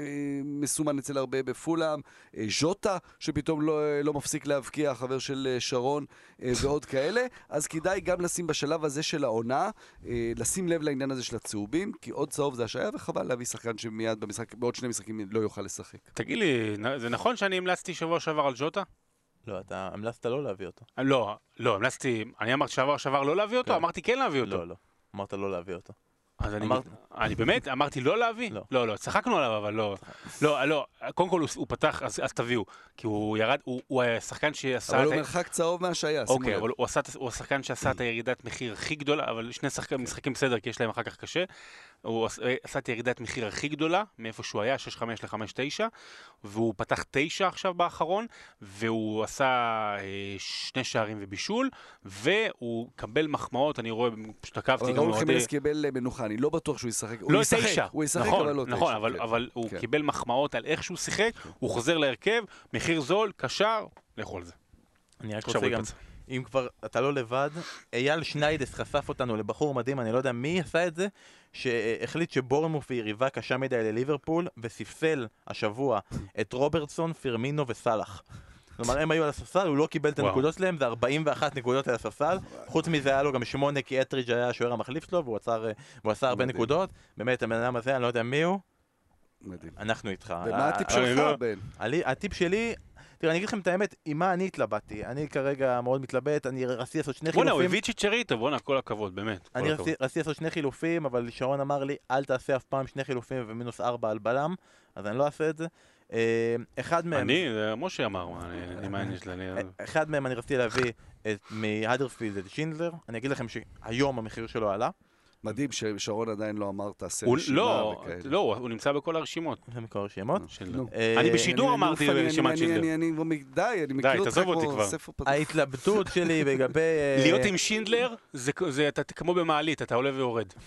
[SPEAKER 3] שמסומן אצל הרבה בפולאם, אה, ז'וטה, שפתאום לא, אה, לא מפסיק להבקיע, חבר של אה, שרון, ועוד כאלה. אז כדאי גם לשים בשלב הזה של העונה, לשים לב לעניין הזה של הצהובים, כי עוד צהוב זה השעיה, וחבל להביא שחקן שמיד במשחק, בעוד שני משחקים לא יוכל לשחק.
[SPEAKER 2] תגיד לי, זה נכון שאני המלצתי שבוע שעבר על ג'וטה?
[SPEAKER 1] לא, אתה המלצת לא להביא אותו.
[SPEAKER 2] לא, לא, המלצתי, אני אמרתי שבוע שעבר לא להביא אותו?
[SPEAKER 1] כן.
[SPEAKER 2] אמרתי כן להביא אותו.
[SPEAKER 1] לא, לא. אמרת לא להביא אותו.
[SPEAKER 2] אז אני,
[SPEAKER 1] אמרת-
[SPEAKER 2] אני באמת, אמרתי לא להביא?
[SPEAKER 1] לא.
[SPEAKER 2] לא, לא, צחקנו עליו, אבל לא. לא, לא, קודם כל הוא, הוא פתח, אז, אז תביאו. כי הוא ירד, הוא, הוא השחקן שעשה
[SPEAKER 3] אבל הוא
[SPEAKER 2] ה...
[SPEAKER 3] מרחק צהוב מהשעיה, שימו
[SPEAKER 2] אוקיי. אבל הוא, עשה, הוא השחקן שעשה את הירידת מחיר הכי גדולה, אבל שני שחקנים משחקים בסדר, כי יש להם אחר כך קשה. הוא עש- עשה את הירידת מחיר הכי גדולה, מאיפה שהוא היה, 6-5 ל-5-9, והוא פתח 9 עכשיו באחרון, והוא עשה אה, שני שערים ובישול, והוא קבל מחמאות, אני רואה, פשוט עקבתי
[SPEAKER 3] אבל
[SPEAKER 2] גם
[SPEAKER 3] ראול
[SPEAKER 2] מאוד...
[SPEAKER 3] חימנס קיבל אה, מנוחה, אני לא בטוח שהוא ישחק. הוא
[SPEAKER 2] לא
[SPEAKER 3] ישחק,
[SPEAKER 2] תשע,
[SPEAKER 3] הוא ישחק,
[SPEAKER 2] נכון,
[SPEAKER 3] אבל לא תשע.
[SPEAKER 2] נכון, אבל,
[SPEAKER 3] כן.
[SPEAKER 2] אבל הוא
[SPEAKER 3] כן.
[SPEAKER 2] קיבל מחמאות על איך שהוא שיחק, הוא חוזר להרכב, מחיר זול, קשר, לכו על זה.
[SPEAKER 1] אני רק רוצה גם. אם כבר אתה לא לבד, אייל שניידס חשף אותנו לבחור מדהים, אני לא יודע מי עשה את זה, שהחליט שבורנמוף היא יריבה קשה מדי לליברפול, וספסל השבוע את רוברטסון, פרמינו וסאלח. כלומר, הם היו על הספסל, הוא לא קיבל את. הנקודות שלהם, זה 41 נקודות על הספסל. חוץ מזה היה לו גם 8 כי אטריג' היה השוער המחליף שלו, והוא עצר, והוא עשה הרבה
[SPEAKER 3] מדהים.
[SPEAKER 1] נקודות. באמת, הבן אדם הזה, אני לא יודע מי הוא,
[SPEAKER 3] מדהים.
[SPEAKER 1] אנחנו איתך.
[SPEAKER 3] ומה הטיפ
[SPEAKER 1] אני
[SPEAKER 3] שלך,
[SPEAKER 1] לא-
[SPEAKER 3] בן?
[SPEAKER 1] הטיפ שלי, תראה, אני אגיד לכם את האמת, עם מה אני התלבטתי. אני כרגע מאוד מתלבט, אני רציתי לעשות שני
[SPEAKER 2] בואנה, הוא
[SPEAKER 1] חילופים.
[SPEAKER 2] הביא צ'יצ'ריטו, בואנה, כל הכבוד, באמת.
[SPEAKER 1] אני. רציתי לעשות שני חילופים, אבל שרון אמר לי, אל תעשה אף פעם שני חילופים ומינוס ארבע על בלם, אז אני לא אעשה את זה. אה, אחד מהם,
[SPEAKER 2] אני, זה משה אמר, אני- מה יש לי, אני...
[SPEAKER 1] אחד מהם אני רציתי להביא מהדרפילד את שינדלר. אני אגיד לכם שהיום המחיר שלו עלה.
[SPEAKER 3] מדהים ששרון עדיין לא אמר תעשה רשימה
[SPEAKER 2] לא,
[SPEAKER 3] וכאלה.
[SPEAKER 2] לא, הוא נמצא בכל הרשימות.
[SPEAKER 1] מכל הרשימות. אה,
[SPEAKER 2] אני בשידור אמרתי
[SPEAKER 3] אני-
[SPEAKER 2] רשימת
[SPEAKER 3] אני-
[SPEAKER 2] שינדלר.
[SPEAKER 3] אני- די, אני מכיר אותך
[SPEAKER 2] תעזוב אותי
[SPEAKER 3] כמו
[SPEAKER 2] כבר.
[SPEAKER 3] ספר פתוח.
[SPEAKER 1] ההתלבטות שלי לגבי... אה,
[SPEAKER 2] להיות עם שינדלר, זה זה- אתה כמו במעלית, אתה עולה ויורד.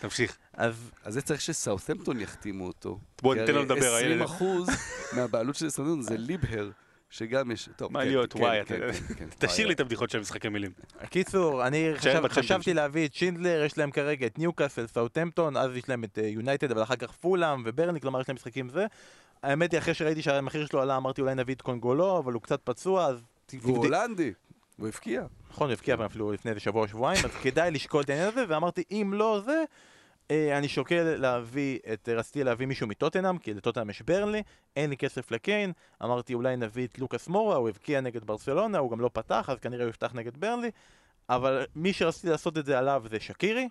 [SPEAKER 2] תמשיך.
[SPEAKER 1] אז
[SPEAKER 3] זה צריך שסאות'מפטון יחתימו אותו.
[SPEAKER 2] בוא, ניתן לו לדבר, הילד.
[SPEAKER 3] 20% מהבעלות של סאות'מפטון זה ליבהר. שגם יש... טוב,
[SPEAKER 2] מה
[SPEAKER 3] כן,
[SPEAKER 2] להיות,
[SPEAKER 3] כן,
[SPEAKER 2] וואי,
[SPEAKER 3] כן,
[SPEAKER 2] אתה-
[SPEAKER 3] כן, כן.
[SPEAKER 2] תשאיר לי את הבדיחות של משחקי מילים.
[SPEAKER 1] קיצור, אני. חשבתי להביא את שינדלר, יש להם כרגע את ניוקאסל, סאוטהמפטון, אז יש להם את יונייטד, אבל אחר כך פולאם וברני, כלומר יש להם משחקים זה. האמת היא, אחרי שראיתי שהמחיר שלו עלה, אמרתי אולי נביא את קונגולו, אבל הוא קצת פצוע, אז...
[SPEAKER 3] והוא הולנדי, הוא הבקיע.
[SPEAKER 1] נכון, הוא הבקיע אפילו לפני איזה שבוע או שבועיים, אז כדאי לשקול את העניין הזה, ואמרתי, אם לא זה, אה, אני שוקל להביא את, רציתי להביא מישהו מטוטנאם, כי לטוטנאם יש ברנלי, אין לי כסף לקיין, אמרתי אולי נביא את לוקאס מורה, הוא הבקיע נגד ברצלונה, הוא גם לא פתח, אז כנראה הוא יפתח נגד ברנלי, אבל מי שרציתי לעשות את זה עליו זה שקירי,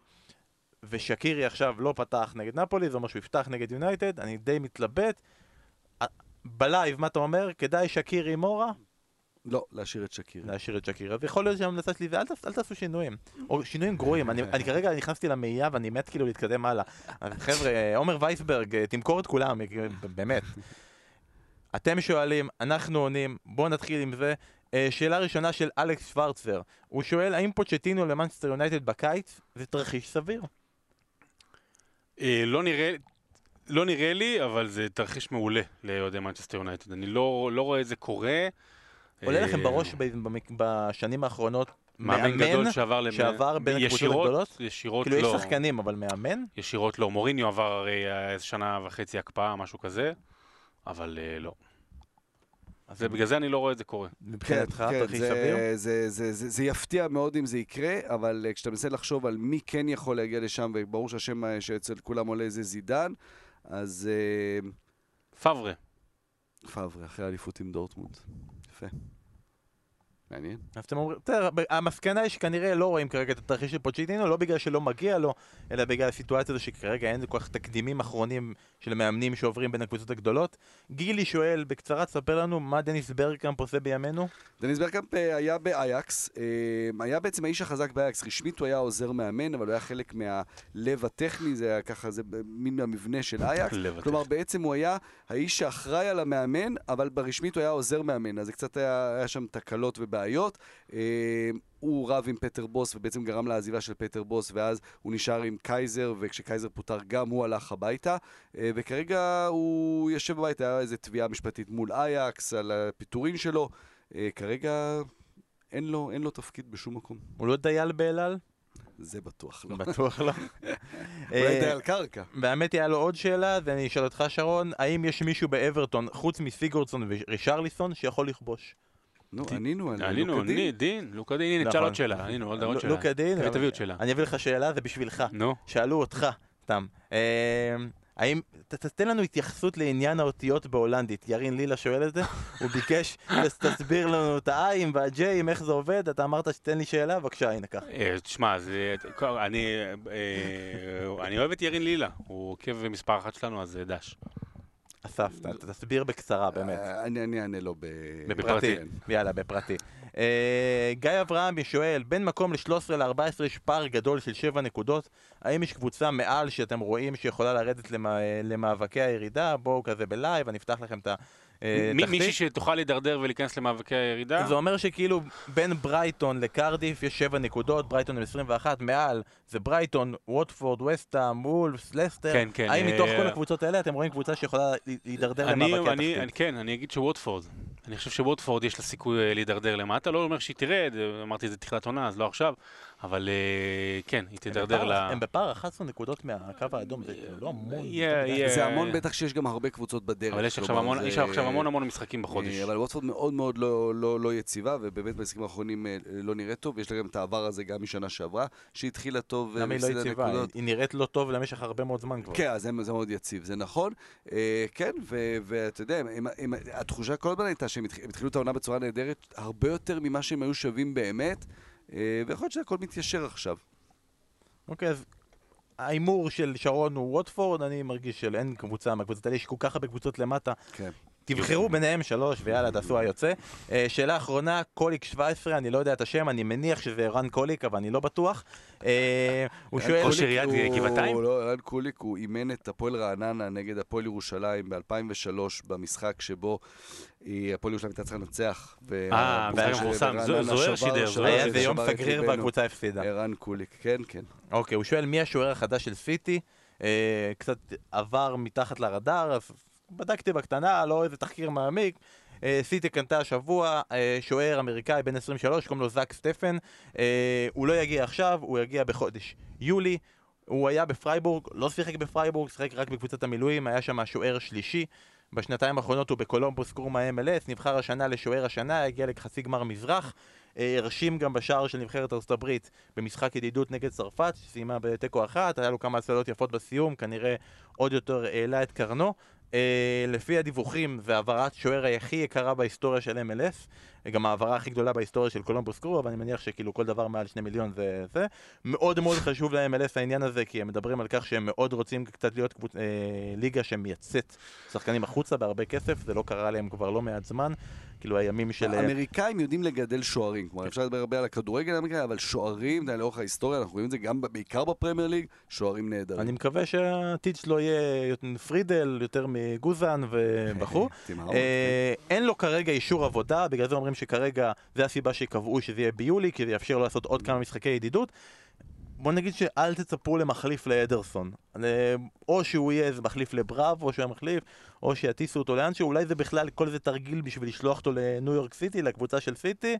[SPEAKER 1] ושקירי עכשיו לא פתח נגד נפולי, זה אומר שהוא יפתח נגד יונייטד, אני די מתלבט. אה, בלייב, מה אתה אומר? כדאי שקירי מורה?
[SPEAKER 3] לא, להשאיר את שקירי.
[SPEAKER 1] להשאיר את שקירי, ויכול להיות שההמלצה שלי זה אל, תעש- אל תעשו שינויים, או שינויים גרועים, אני, אני כרגע נכנסתי למאייה ואני מת כאילו להתקדם הלאה. חבר'ה, עומר וייסברג, אה, תמכור את כולם, אה, באמת. אתם שואלים, אנחנו עונים, בואו נתחיל עם זה. אה, שאלה ראשונה של אלכס שוורצר, הוא שואל האם פוצ'טינו למנצ'סטר יונייטד בקיץ זה תרחיש סביר?
[SPEAKER 2] אה, לא נראה... לא נראה לי, אבל זה תרחיש מעולה לאוהדי מנצ'סטר יונייטד. אני לא, לא רואה את זה קורה.
[SPEAKER 1] עולה
[SPEAKER 2] אה,
[SPEAKER 1] לכם בראש ב- במק- בשנים האחרונות
[SPEAKER 2] מאמן גדול שעבר למ-
[SPEAKER 1] שעבר בין הקבוצות
[SPEAKER 2] ישירות-
[SPEAKER 1] הגדולות?
[SPEAKER 2] ישירות
[SPEAKER 1] כאילו
[SPEAKER 2] לא.
[SPEAKER 1] יש שחקנים, אבל מאמן?
[SPEAKER 2] ישירות לא. מוריניו עבר הרי אה, איזה שנה וחצי הקפאה, משהו כזה, אבל אה, לא.
[SPEAKER 1] אז
[SPEAKER 2] זה, בגלל זה אני לא רואה את זה קורה.
[SPEAKER 1] מבחינתך תרחיש
[SPEAKER 3] זה,
[SPEAKER 1] סביר?
[SPEAKER 3] זה, זה, זה, זה יפתיע מאוד אם זה יקרה, אבל כשאתה מנסה לחשוב על מי כן יכול להגיע לשם, וברור שהשם שאצל כולם עולה זה זידן, אז
[SPEAKER 2] פברה.
[SPEAKER 3] פאברה, אחרי האליפות עם דורטמונד. יפה. מעניין.
[SPEAKER 1] אז אתם אומרים, ב- המסקנה היא שכנראה לא רואים כרגע את התרחיש של פוצ'טינו, לא בגלל שלא מגיע לו, אלא בגלל הסיטואציה הזו שכרגע אין כל כך תקדימים אחרונים של מאמנים שעוברים בין הקבוצות הגדולות. גילי שואל, בקצרה תספר לנו מה דניס ברגקאמפ עושה בימינו?
[SPEAKER 3] דניס ברגקאמפ אה, היה באייקס, אה, היה בעצם האיש החזק באייקס, רשמית הוא היה עוזר מאמן, אבל הוא היה חלק מהלב הטכני, זה היה ככה, זה מין המבנה של אייקס. כלומר, בעצם הוא היה האיש שאחראי על המאמן, אבל ברשמית הוא היה עוזר מאמן, אז זה קצת היה, היה שם תקלות ובעיות. אה, הוא רב עם פטר בוס, ובעצם גרם לעזיבה של פטר בוס, ואז הוא נשאר עם קייזר, וכשקייזר פוטר גם הוא הלך הביתה. אה, וכרגע הוא יושב בבית, היה איזו תביעה משפטית מול אייקס על הפיטורין שלו. אה, כרגע אין לו, אין לו תפקיד בשום מקום.
[SPEAKER 1] הוא לא דייל באלעל?
[SPEAKER 3] זה בטוח לא.
[SPEAKER 1] בטוח לא.
[SPEAKER 3] אולי
[SPEAKER 1] אה,
[SPEAKER 3] דייל קרקע.
[SPEAKER 1] והאמת היה לו עוד שאלה, ואני אשאל אותך שרון, האם יש מישהו באברטון, חוץ מסיגורדסון ורישרליסון, שיכול לכבוש?
[SPEAKER 3] נו, ענינו על לוקה דין.
[SPEAKER 2] לוקה דין, הנה,
[SPEAKER 1] נכון.
[SPEAKER 2] תשאל עוד שאלה, עלינו, עוד שאלה.
[SPEAKER 1] לוקה דין?
[SPEAKER 2] תביא, עוד שאלה.
[SPEAKER 1] אני אביא לך שאלה, זה בשבילך.
[SPEAKER 2] נו.
[SPEAKER 1] שאלו אותך, סתם. אה, האם, ת- תתן לנו התייחסות לעניין האותיות בהולנדית. ירין לילה שואל את זה, הוא ביקש שתסביר לנו את ה-I'ים וה-J'ים, איך זה עובד, אתה אמרת שתן לי שאלה, בבקשה, הנה ככה.
[SPEAKER 2] אה, תשמע, זה- אני אה, אני אוהב את ירין לילה, הוא עוקב מספר אחת שלנו, אז אה, דש.
[SPEAKER 1] אסף, תסביר בקצרה, באמת.
[SPEAKER 3] אה, אני אענה לו.
[SPEAKER 2] בפרטי.
[SPEAKER 3] כן.
[SPEAKER 1] יאללה, בפרטי. אה, גיא אברהמי שואל, בין מקום ל-13 ל-14 יש פער גדול של 7 נקודות, האם יש קבוצה מעל שאתם רואים שיכולה לרדת למא- למאבקי הירידה? בואו כזה בלייב, אני אפתח לכם את אה, התחתית.
[SPEAKER 2] מישהי שתוכל להידרדר ולהיכנס למאבקי הירידה?
[SPEAKER 1] זה אומר שכאילו בין ברייטון לקרדיף יש 7 נקודות, ברייטון עם 21, מעל זה ברייטון, ווטפורד, וסטהאם, וולפס, לסטר.
[SPEAKER 2] כן, כן,
[SPEAKER 1] האם
[SPEAKER 2] אה,
[SPEAKER 1] מתוך כל הקבוצות האלה אתם רואים קבוצה שיכולה לה- להידרדר למאבקי התחתית?
[SPEAKER 2] כן, אני אגיד שווטפורד. אני חושב שווטפורד יש לה סיכוי אה, להידרדר למטה, לא אומר שהיא תרד, אמרתי את זה תחילת עונה, אז לא עכשיו, אבל אה, כן, היא
[SPEAKER 1] בפער-
[SPEAKER 2] ל...
[SPEAKER 1] הם בפער 11 נקודות מהקו האדום, זה לא המון. יודע.
[SPEAKER 2] יהיה-
[SPEAKER 3] זה המון, בטח שיש גם הרבה קבוצות בדרך.
[SPEAKER 2] אבל יש עכשיו המון, יש המון משחקים בחודש.
[SPEAKER 3] אה, אבל ווטפורד מאוד מאוד לא, לא, לא יציבה, ובאמת במשחקים האחרונים אה, לא נראית טוב, ויש לה גם את העבר הזה גם משנה שעברה, שהתחילה טוב
[SPEAKER 1] למה היא לא יציבה? היא- נראית לא טוב למשך הרבה מאוד זמן כבר.
[SPEAKER 3] כן, אז זה, זה מאוד יציב, זה נכון. אה, כן, ואתה יודע, התחושה כל הזמן הייתה שהם התח- הם התחילו את העונה בצורה נהדרת, הרבה יותר ממה שהם היו שווים באמת, אה, ויכול להיות שהכל מתיישר עכשיו.
[SPEAKER 1] אוקיי, אז ההימור של שרון הוא ווטפורד, אני מרגיש שאין קבוצה מהקבוצות האלה, יש כל כך הרבה קבוצות למטה.
[SPEAKER 3] כן.
[SPEAKER 1] תבחרו ביניהם שלוש, ויאללה, תעשו היוצא. אה, שאלה אחרונה, קוליק 17, אני לא יודע את השם, אני מניח שזה ערן קוליק, אבל אני לא בטוח. אה, הוא שואל...
[SPEAKER 2] ראש
[SPEAKER 3] קוליק
[SPEAKER 2] עיריית גבעתיים?
[SPEAKER 3] לא, ערן קוליק, הוא אימן את הפועל רעננה נגד הפועל ירושלים ב-2003, במשחק שבו אה, הפועל ירושלים הייתה צריכה לנצח.
[SPEAKER 2] אה, והיה מפורסם, זוהר שידר,
[SPEAKER 1] היה
[SPEAKER 2] זה
[SPEAKER 1] איזה יום סגריר
[SPEAKER 3] בליבנו.
[SPEAKER 1] והקבוצה הפסידה.
[SPEAKER 3] ערן קוליק, כן, כן.
[SPEAKER 1] אוקיי, הוא שואל מי השוער החדש של סיטי, אה, קצת עבר מתחת לרדאר, אז בדקתי בקטנה, לא איזה תחקיר מעמיק. אה, סיטי קנתה השבוע אה, שוער אמריקאי בן 23, קוראים לו זאק סטפן. אה, הוא לא יגיע עכשיו, הוא יגיע בחודש יולי. הוא היה בפרייבורג, לא שיחק בפרייבורג, שיחק רק בקבוצת המילואים, היה שם השוער שלישי. בשנתיים האחרונות הוא בקולומבוס קרו מה-MLS, נבחר השנה לשוער השנה, הגיע לחצי גמר מזרח. הרשים גם בשער של נבחרת ארצות הברית במשחק ידידות נגד צרפת, שסיימה בתיקו אחת, היה לו כמה הצלות יפות בסיום, כנראה עוד יותר העלה את קרנו. אה, לפי הדיווחים, זה העברת שוער הכי יקרה בהיסטוריה של MLS, גם ההעברה הכי גדולה בהיסטוריה של קולומבוס קרו, אבל אני מניח שכאילו כל דבר מעל שני מיליון זה זה. מאוד מאוד חשוב ל-MLS העניין הזה, כי הם מדברים על כך שהם מאוד רוצים קצת להיות קבוצ... אה, ליגה שמייצאת שחקנים החוצה בהרבה כסף, זה לא קרה להם כבר לא מעט זמן. כאילו הימים של...
[SPEAKER 3] האמריקאים יודעים לגדל שוערים, כלומר אפשר לדבר הרבה על הכדורגל האמריקאי, אבל שוערים, לאורך ההיסטוריה, אנחנו רואים את זה גם בעיקר בפרמייר ליג, שוערים נהדרים.
[SPEAKER 1] אני מקווה שהעתיד שלו יהיה פרידל יותר מגוזן ובחור. אה, אין לו כרגע אישור עבודה, בגלל זה אומרים שכרגע זה הסיבה שקבעו שזה יהיה ביולי, כי זה יאפשר לו לעשות עוד כמה משחקי ידידות. בוא נגיד שאל תצפו למחליף לאדרסון. או שהוא יהיה איזה מחליף לבראב, או שהוא מחליף, או שיטיסו אותו לאנשהו, אולי זה בכלל כל זה תרגיל בשביל לשלוח אותו לניו יורק סיטי, לקבוצה של סיטי.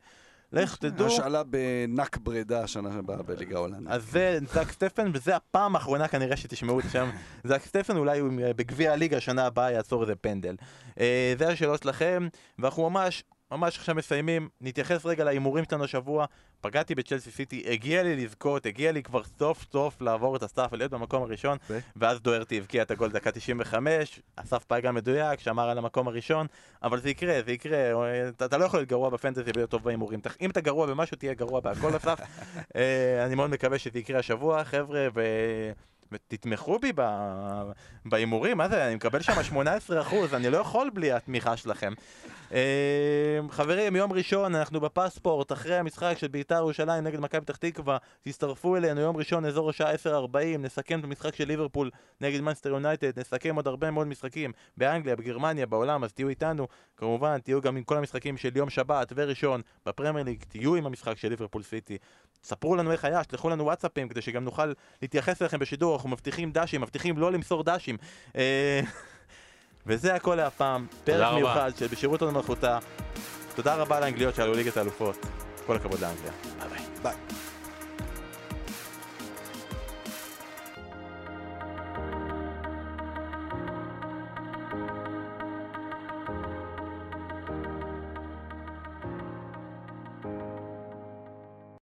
[SPEAKER 1] לך תדעו.
[SPEAKER 3] השאלה בנק ברידה השנה הבאה בליגה ההולנדית.
[SPEAKER 1] אז זה זאק סטפן, וזה הפעם האחרונה כנראה שתשמעו את השם זאק סטפן, אולי בגביע הליגה השנה הבאה יעצור איזה פנדל. אה, זה השאלות שלכם, ואנחנו ממש ממש עכשיו מסיימים, נתייחס רגע להימורים שלנו השבוע. פגעתי בצ'לסי סיטי, הגיע לי לזכות, הגיע לי כבר סוף סוף לעבור את הסף ולהיות במקום הראשון, ו? ואז דוארטי הבקיע את הגול דקה 95, הסף פגע מדויק, שמר על המקום הראשון, אבל זה יקרה, זה יקרה, אתה, אתה לא יכול להיות גרוע בפנטזי ולהיות טוב בהימורים. אם אתה גרוע במשהו, תהיה גרוע בהכל אסף. אה, אני מאוד מקווה שזה יקרה השבוע, חבר'ה, ו... ותתמכו בי בהימורים, מה זה, אני מקבל שם 18%, אני לא יכול בלי התמיכה שלכם. אמ, חברים, יום ראשון אנחנו בפספורט, אחרי המשחק של בית"ר ירושלים נגד מכבי פתח תקווה, תצטרפו אלינו יום ראשון, אזור השעה 10:40, נסכם את המשחק של ליברפול נגד מנסטר יונייטד, נסכם עוד הרבה מאוד משחקים באנגליה, בגרמניה, בעולם, אז תהיו איתנו, כמובן, תהיו גם עם כל המשחקים של יום שבת וראשון בפרמייר ליג, תהיו עם המשחק של ליברפול סיטי. ספרו לנו איך היה, שלחו לנו וואטסאפים כדי שגם נוכל להתייחס אליכם בשידור, אנחנו מבטיחים דשים, מבטיחים לא למסור דשים. אה, וזה הכל להפעם, פרק מיוחד של בשירות הוד מלכותה. תודה רבה לאנגליות שעלו ליגת האלופות. כל הכבוד לאנגליה. ביי ביי. ביי.